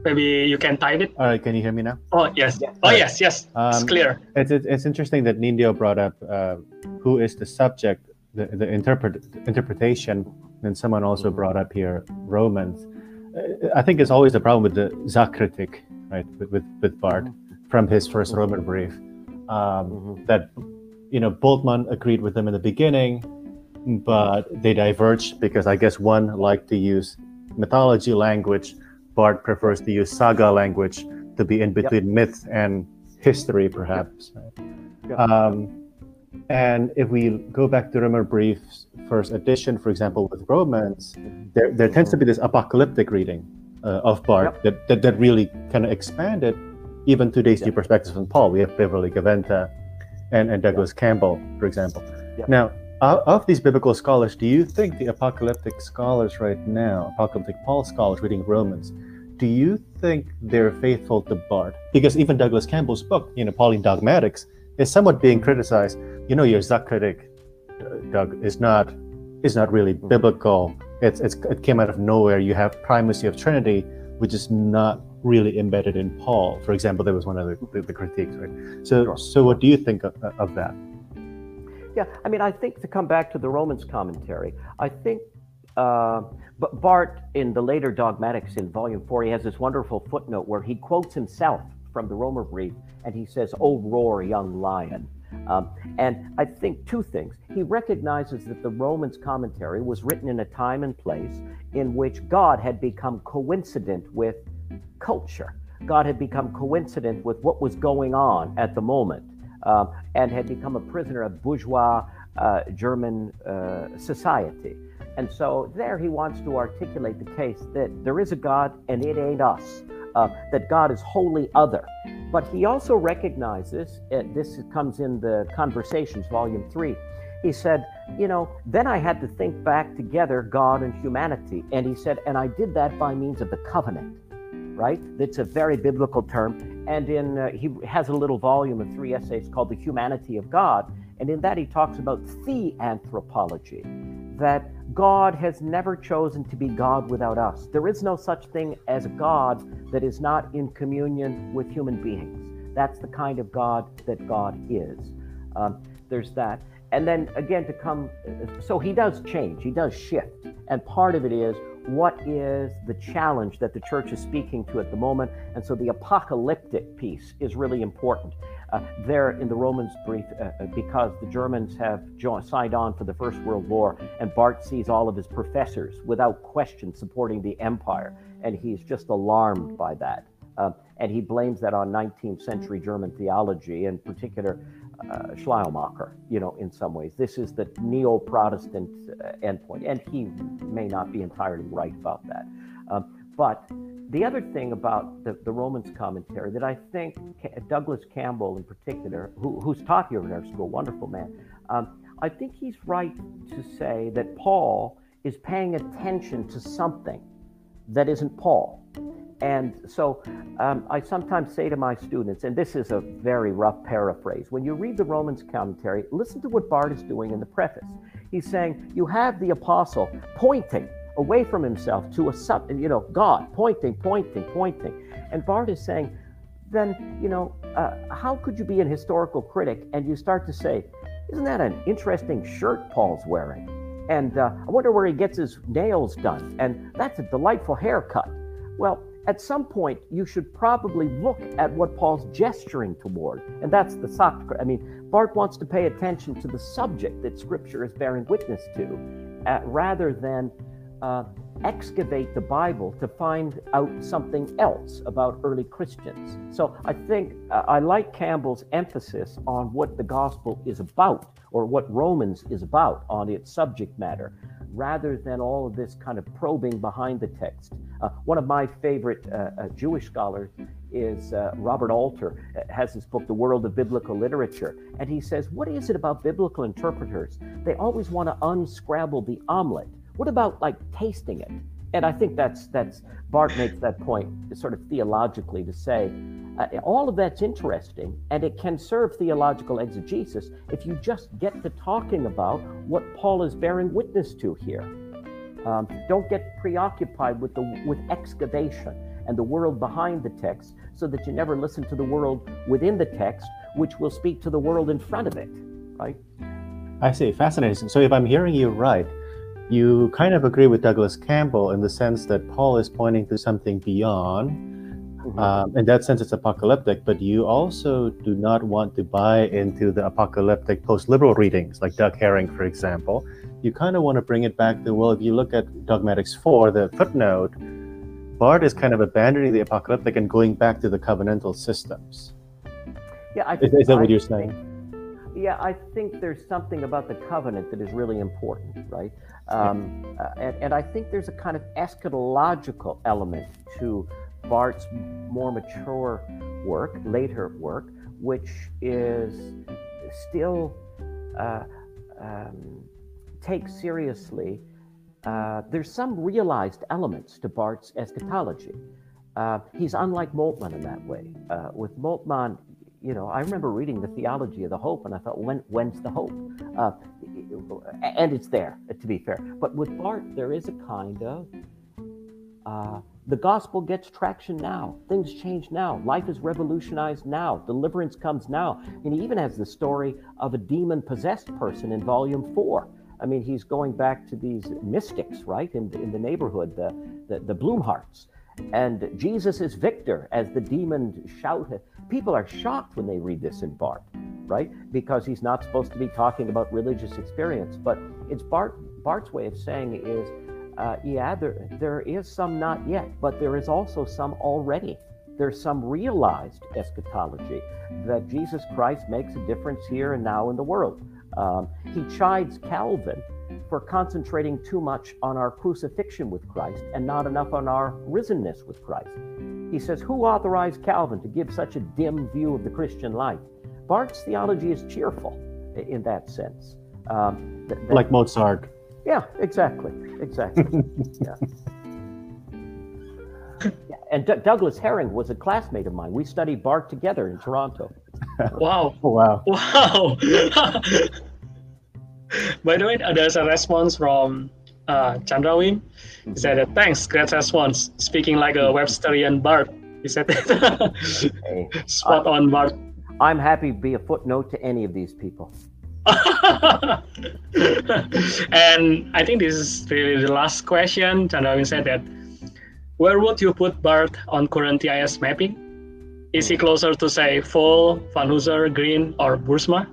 Maybe you can type it. All right, can you hear me now? Oh yes. Oh yes, yes. Um, it's clear. It's, it's interesting that Nindyo brought up uh, who is the subject, the, the interpret interpretation, and someone also brought up here Romans. Uh, I think it's always the problem with the Sachkritik, right? With with, with Barth mm-hmm. from his 1st mm-hmm. Römerbrief, um, mm-hmm. that you know Bultmann agreed with them in the beginning, but they diverged because I guess one liked to use mythology language, Barth prefers to use saga language to be in between yep. myth and history, perhaps. Yep. Um, and if we go back to Römerbrief's first edition, for example, with Romans, there, there tends to be this apocalyptic reading uh, of Barth yep. that, that, that really kind of expanded even today's yep. new perspectives on Paul. We have Beverly Gaventa and, and Douglas yep. Campbell, for example. Now, of these biblical scholars, do you think the apocalyptic scholars right now, apocalyptic Paul scholars reading Romans, do you think they're faithful to Barth? Because even Douglas Campbell's book, you know, Pauline Dogmatics, is somewhat being criticized. You know, your Sachkritik, Doug, is not is not really mm-hmm. biblical. It's, it's it came out of nowhere. You have primacy of Trinity, which is not really embedded in Paul. For example, there was one of the, the, the critiques, right? So, sure. so what do you think of, of that? Yeah, I mean, I think to come back to the Romans commentary, I think uh, but Barth, in the later dogmatics in volume four, he has this wonderful footnote where he quotes himself from the Römerbrief and he says, Oh, roar, young lion. Um, and I think two things. He recognizes that the Romans commentary was written in a time and place in which God had become coincident with culture. God had become coincident with what was going on at the moment um, and had become a prisoner of bourgeois uh, German uh, society. And so there he wants to articulate the case that there is a God and it ain't us, uh, that God is wholly other. But he also recognizes, this comes in the Conversations, Volume 3. He said, You know, then I had to think back together God and humanity. And he said, And I did that by means of the covenant, right? That's a very biblical term. And in uh, he has a little volume of three essays called The Humanity of God. And in that, he talks about theanthropology, that God has never chosen to be God without us. There is no such thing as a God that is not in communion with human beings. That's the kind of God that God is. Um, there's that. And then again, to come, so he does change, he does shift. And part of it is what is the challenge that the church is speaking to at the moment. And so the apocalyptic piece is really important. Uh, there in the Romans brief, uh, uh because the Germans have joined, signed on for the First World War, and Barth sees all of his professors without question supporting the empire, and he's just alarmed by that. Uh, and he blames that on 19th century German theology, in particular uh, Schleiermacher, you know, in some ways. This is the neo Protestant uh, endpoint, and he may not be entirely right about that. Um, but the other thing about the, the Romans commentary that I think Douglas Campbell, in particular, who, who's taught here in our school, wonderful man, um, I think he's right to say that Paul is paying attention to something that isn't Paul. And so um, I sometimes say to my students, and this is a very rough paraphrase when you read the Romans commentary, listen to what Barth is doing in the preface. He's saying, You have the apostle pointing away from himself to a sub, you know, God, pointing, pointing, pointing. And Barth is saying, then, you know, uh, how could you be an historical critic and you start to say, Isn't that an interesting shirt Paul's wearing? And uh, I wonder where he gets his nails done. And that's a delightful haircut. Well, at some point, you should probably look at what Paul's gesturing toward. And that's the Socrates. I mean, Barth wants to pay attention to the subject that Scripture is bearing witness to, uh, rather than uh, excavate the Bible to find out something else about early Christians. So I think uh, I like Campbell's emphasis on what the gospel is about, or what Romans is about on its subject matter, rather than all of this kind of probing behind the text. Uh, one of my favorite uh, uh, Jewish scholars is uh, Robert Alter, uh, has his book, The World of Biblical Literature. And he says, What is it about biblical interpreters? They always want to unscramble the omelet. What about like tasting it? And I think that's that's Barth makes that point sort of theologically to say uh, all of that's interesting and it can serve theological exegesis if you just get to talking about what Paul is bearing witness to here. Um, don't get preoccupied with the with excavation and the world behind the text, so that you never listen to the world within the text, which will speak to the world in front of it. Right? I see. Fascinating. So, if I'm hearing you right, you kind of agree with Douglas Campbell in the sense that Paul is pointing to something beyond. Mm-hmm. Um, in that sense, it's apocalyptic, but you also do not want to buy into the apocalyptic post liberal readings, like Doug Harink, for example, you kind of want to bring it back to well if you look at dogmatics 4 the footnote Barth is kind of abandoning the apocalyptic and going back to the covenantal systems yeah I, is, is that I what you're saying yeah i think there's something about the covenant that is really important right um, uh, and, and i think there's a kind of eschatological element to Barth's more mature work later work which is still uh, um, take seriously, uh, there's some realized elements to Barth's eschatology. Uh, he's unlike Moltmann in that way. Uh, with Moltmann, you know, I remember reading the theology of the hope, and I thought, when, when's the hope? Uh, and it's there, to be fair. But with Barth, there is a kind of uh, the gospel gets traction now. Things change now. Life is revolutionized now. Deliverance comes now. And he even has the story of a demon possessed person in volume four. I mean, he's going back to these mystics, right, in, in the neighborhood, the, the, the Blumhardts. And Jesus is victor as the demon shouted. People are shocked when they read this in Barth, right? Because he's not supposed to be talking about religious experience. But it's Barth Barth's way of saying is, uh, yeah, there there is some not yet, but there is also some already. There's some realized eschatology that Jesus Christ makes a difference here and now in the world. Um, he chides Calvin for concentrating too much on our crucifixion with Christ and not enough on our risenness with Christ. He says, Who authorized Calvin to give such a dim view of the Christian life? Barth's theology is cheerful in that sense. Um, th- like Mozart. Yeah, exactly. Exactly. yeah. yeah. And D- Douglas Harink was a classmate of mine. We studied Barth together in Toronto. wow. Wow. Wow. By the way, there's a response from uh, Chandrawin. He said, "Thanks, great response. Speaking like a Websterian Barth." He said that. Spot on, Barth. I'm happy to be a footnote to any of these people. and I think this is really the last question. Chandrawin said that, where would you put Barth on current TIS mapping? Is he closer to say Fowl, Van Hooser, Green, or Boersma?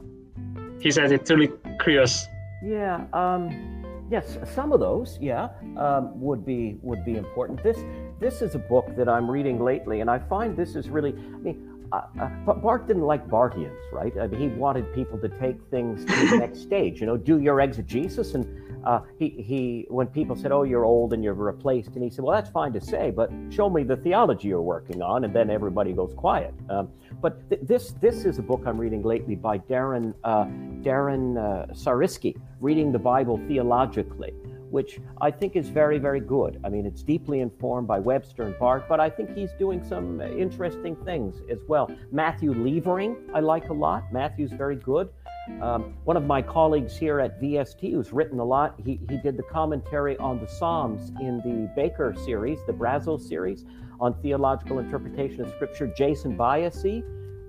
He says it's really curious. Yeah. Um, yes, some of those, yeah, um, would be would be important. This this is a book that I'm reading lately, and I find this is really. I mean, uh, uh, Barth didn't like Barthians, right? I mean, he wanted people to take things to the next stage. You know, do your exegesis, and uh, he he when people said, "Oh, you're old and you're replaced," and he said, "Well, that's fine to say, but show me the theology you're working on," and then everybody goes quiet. Um, but th- this this is a book I'm reading lately by Darren uh, Darren uh, Sarisky, reading the Bible theologically which I think is very, very good. I mean, it's deeply informed by Webster and Barth, but I think he's doing some interesting things as well. Matthew Levering, I like a lot. Matthew's very good. Um, one of my colleagues here at VST, who's written a lot, he, he did the commentary on the Psalms in the Baker series, the Brazos series, on theological interpretation of Scripture. Jason Byassee,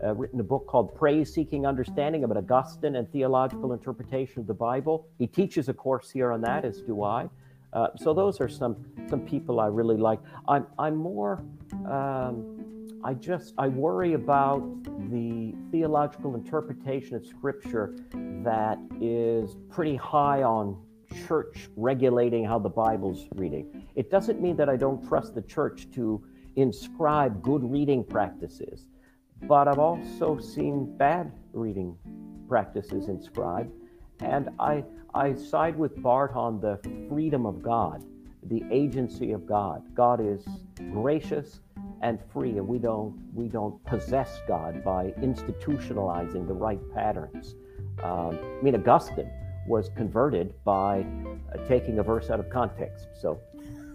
uh, written a book called Praise Seeking Understanding about Augustine and Theological Interpretation of the Bible. He teaches a course here on that, as do I. Uh, so those are some some people I really like. I'm I'm more um, I just I worry about the theological interpretation of Scripture that is pretty high on church regulating how the Bible's reading. It doesn't mean that I don't trust the church to inscribe good reading practices but I've also seen bad reading practices in inscribed. And I, I side with Barth on the freedom of God, the agency of God. God is gracious and free, and we don't, we don't possess God by institutionalizing the right patterns. Um, I mean, Augustine was converted by uh, taking a verse out of context. So.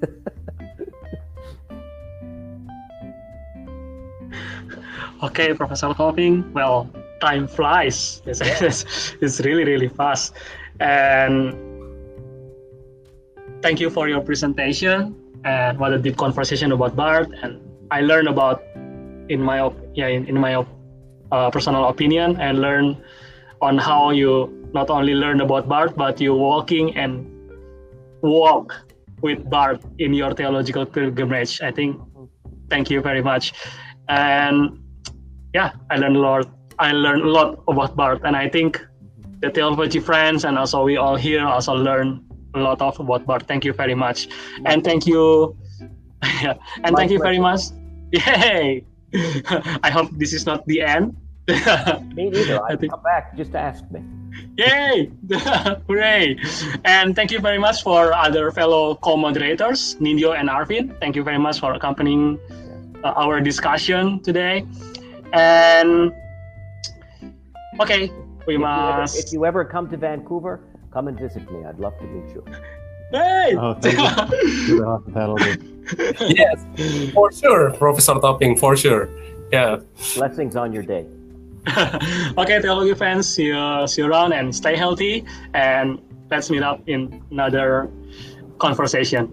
Okay, Professor Topping. Well, time flies. It's, it's, it's really, really fast. And thank you for your presentation and what a deep conversation about Barth. And I learned about, in my yeah, in, in my uh, personal opinion, and learn on how you not only learn about Barth, but you walking and walk with Barth in your theological pilgrimage. I think. Thank you very much. And yeah, I learned a lot. I learned a lot about Barth, and I think the theology friends and also we all here also learn a lot of about Barth. Thank you very much, and thank you, yeah, and My thank you very much. Yay! I hope this is not the end. me neither. I think... come back just to ask me. Yay! Hooray! And thank you very much for other fellow co-moderators, Nindyo and Arvin. Thank you very much for accompanying uh, our discussion today. And okay, we if must. You ever, if you ever come to Vancouver, come and visit me. I'd love to meet you. Hey! Oh, thank you yes, for sure, Professor Topping, for sure. Yeah. Blessings on your day. okay, theology fans, see you, see you around and stay healthy. And let's meet up in another conversation.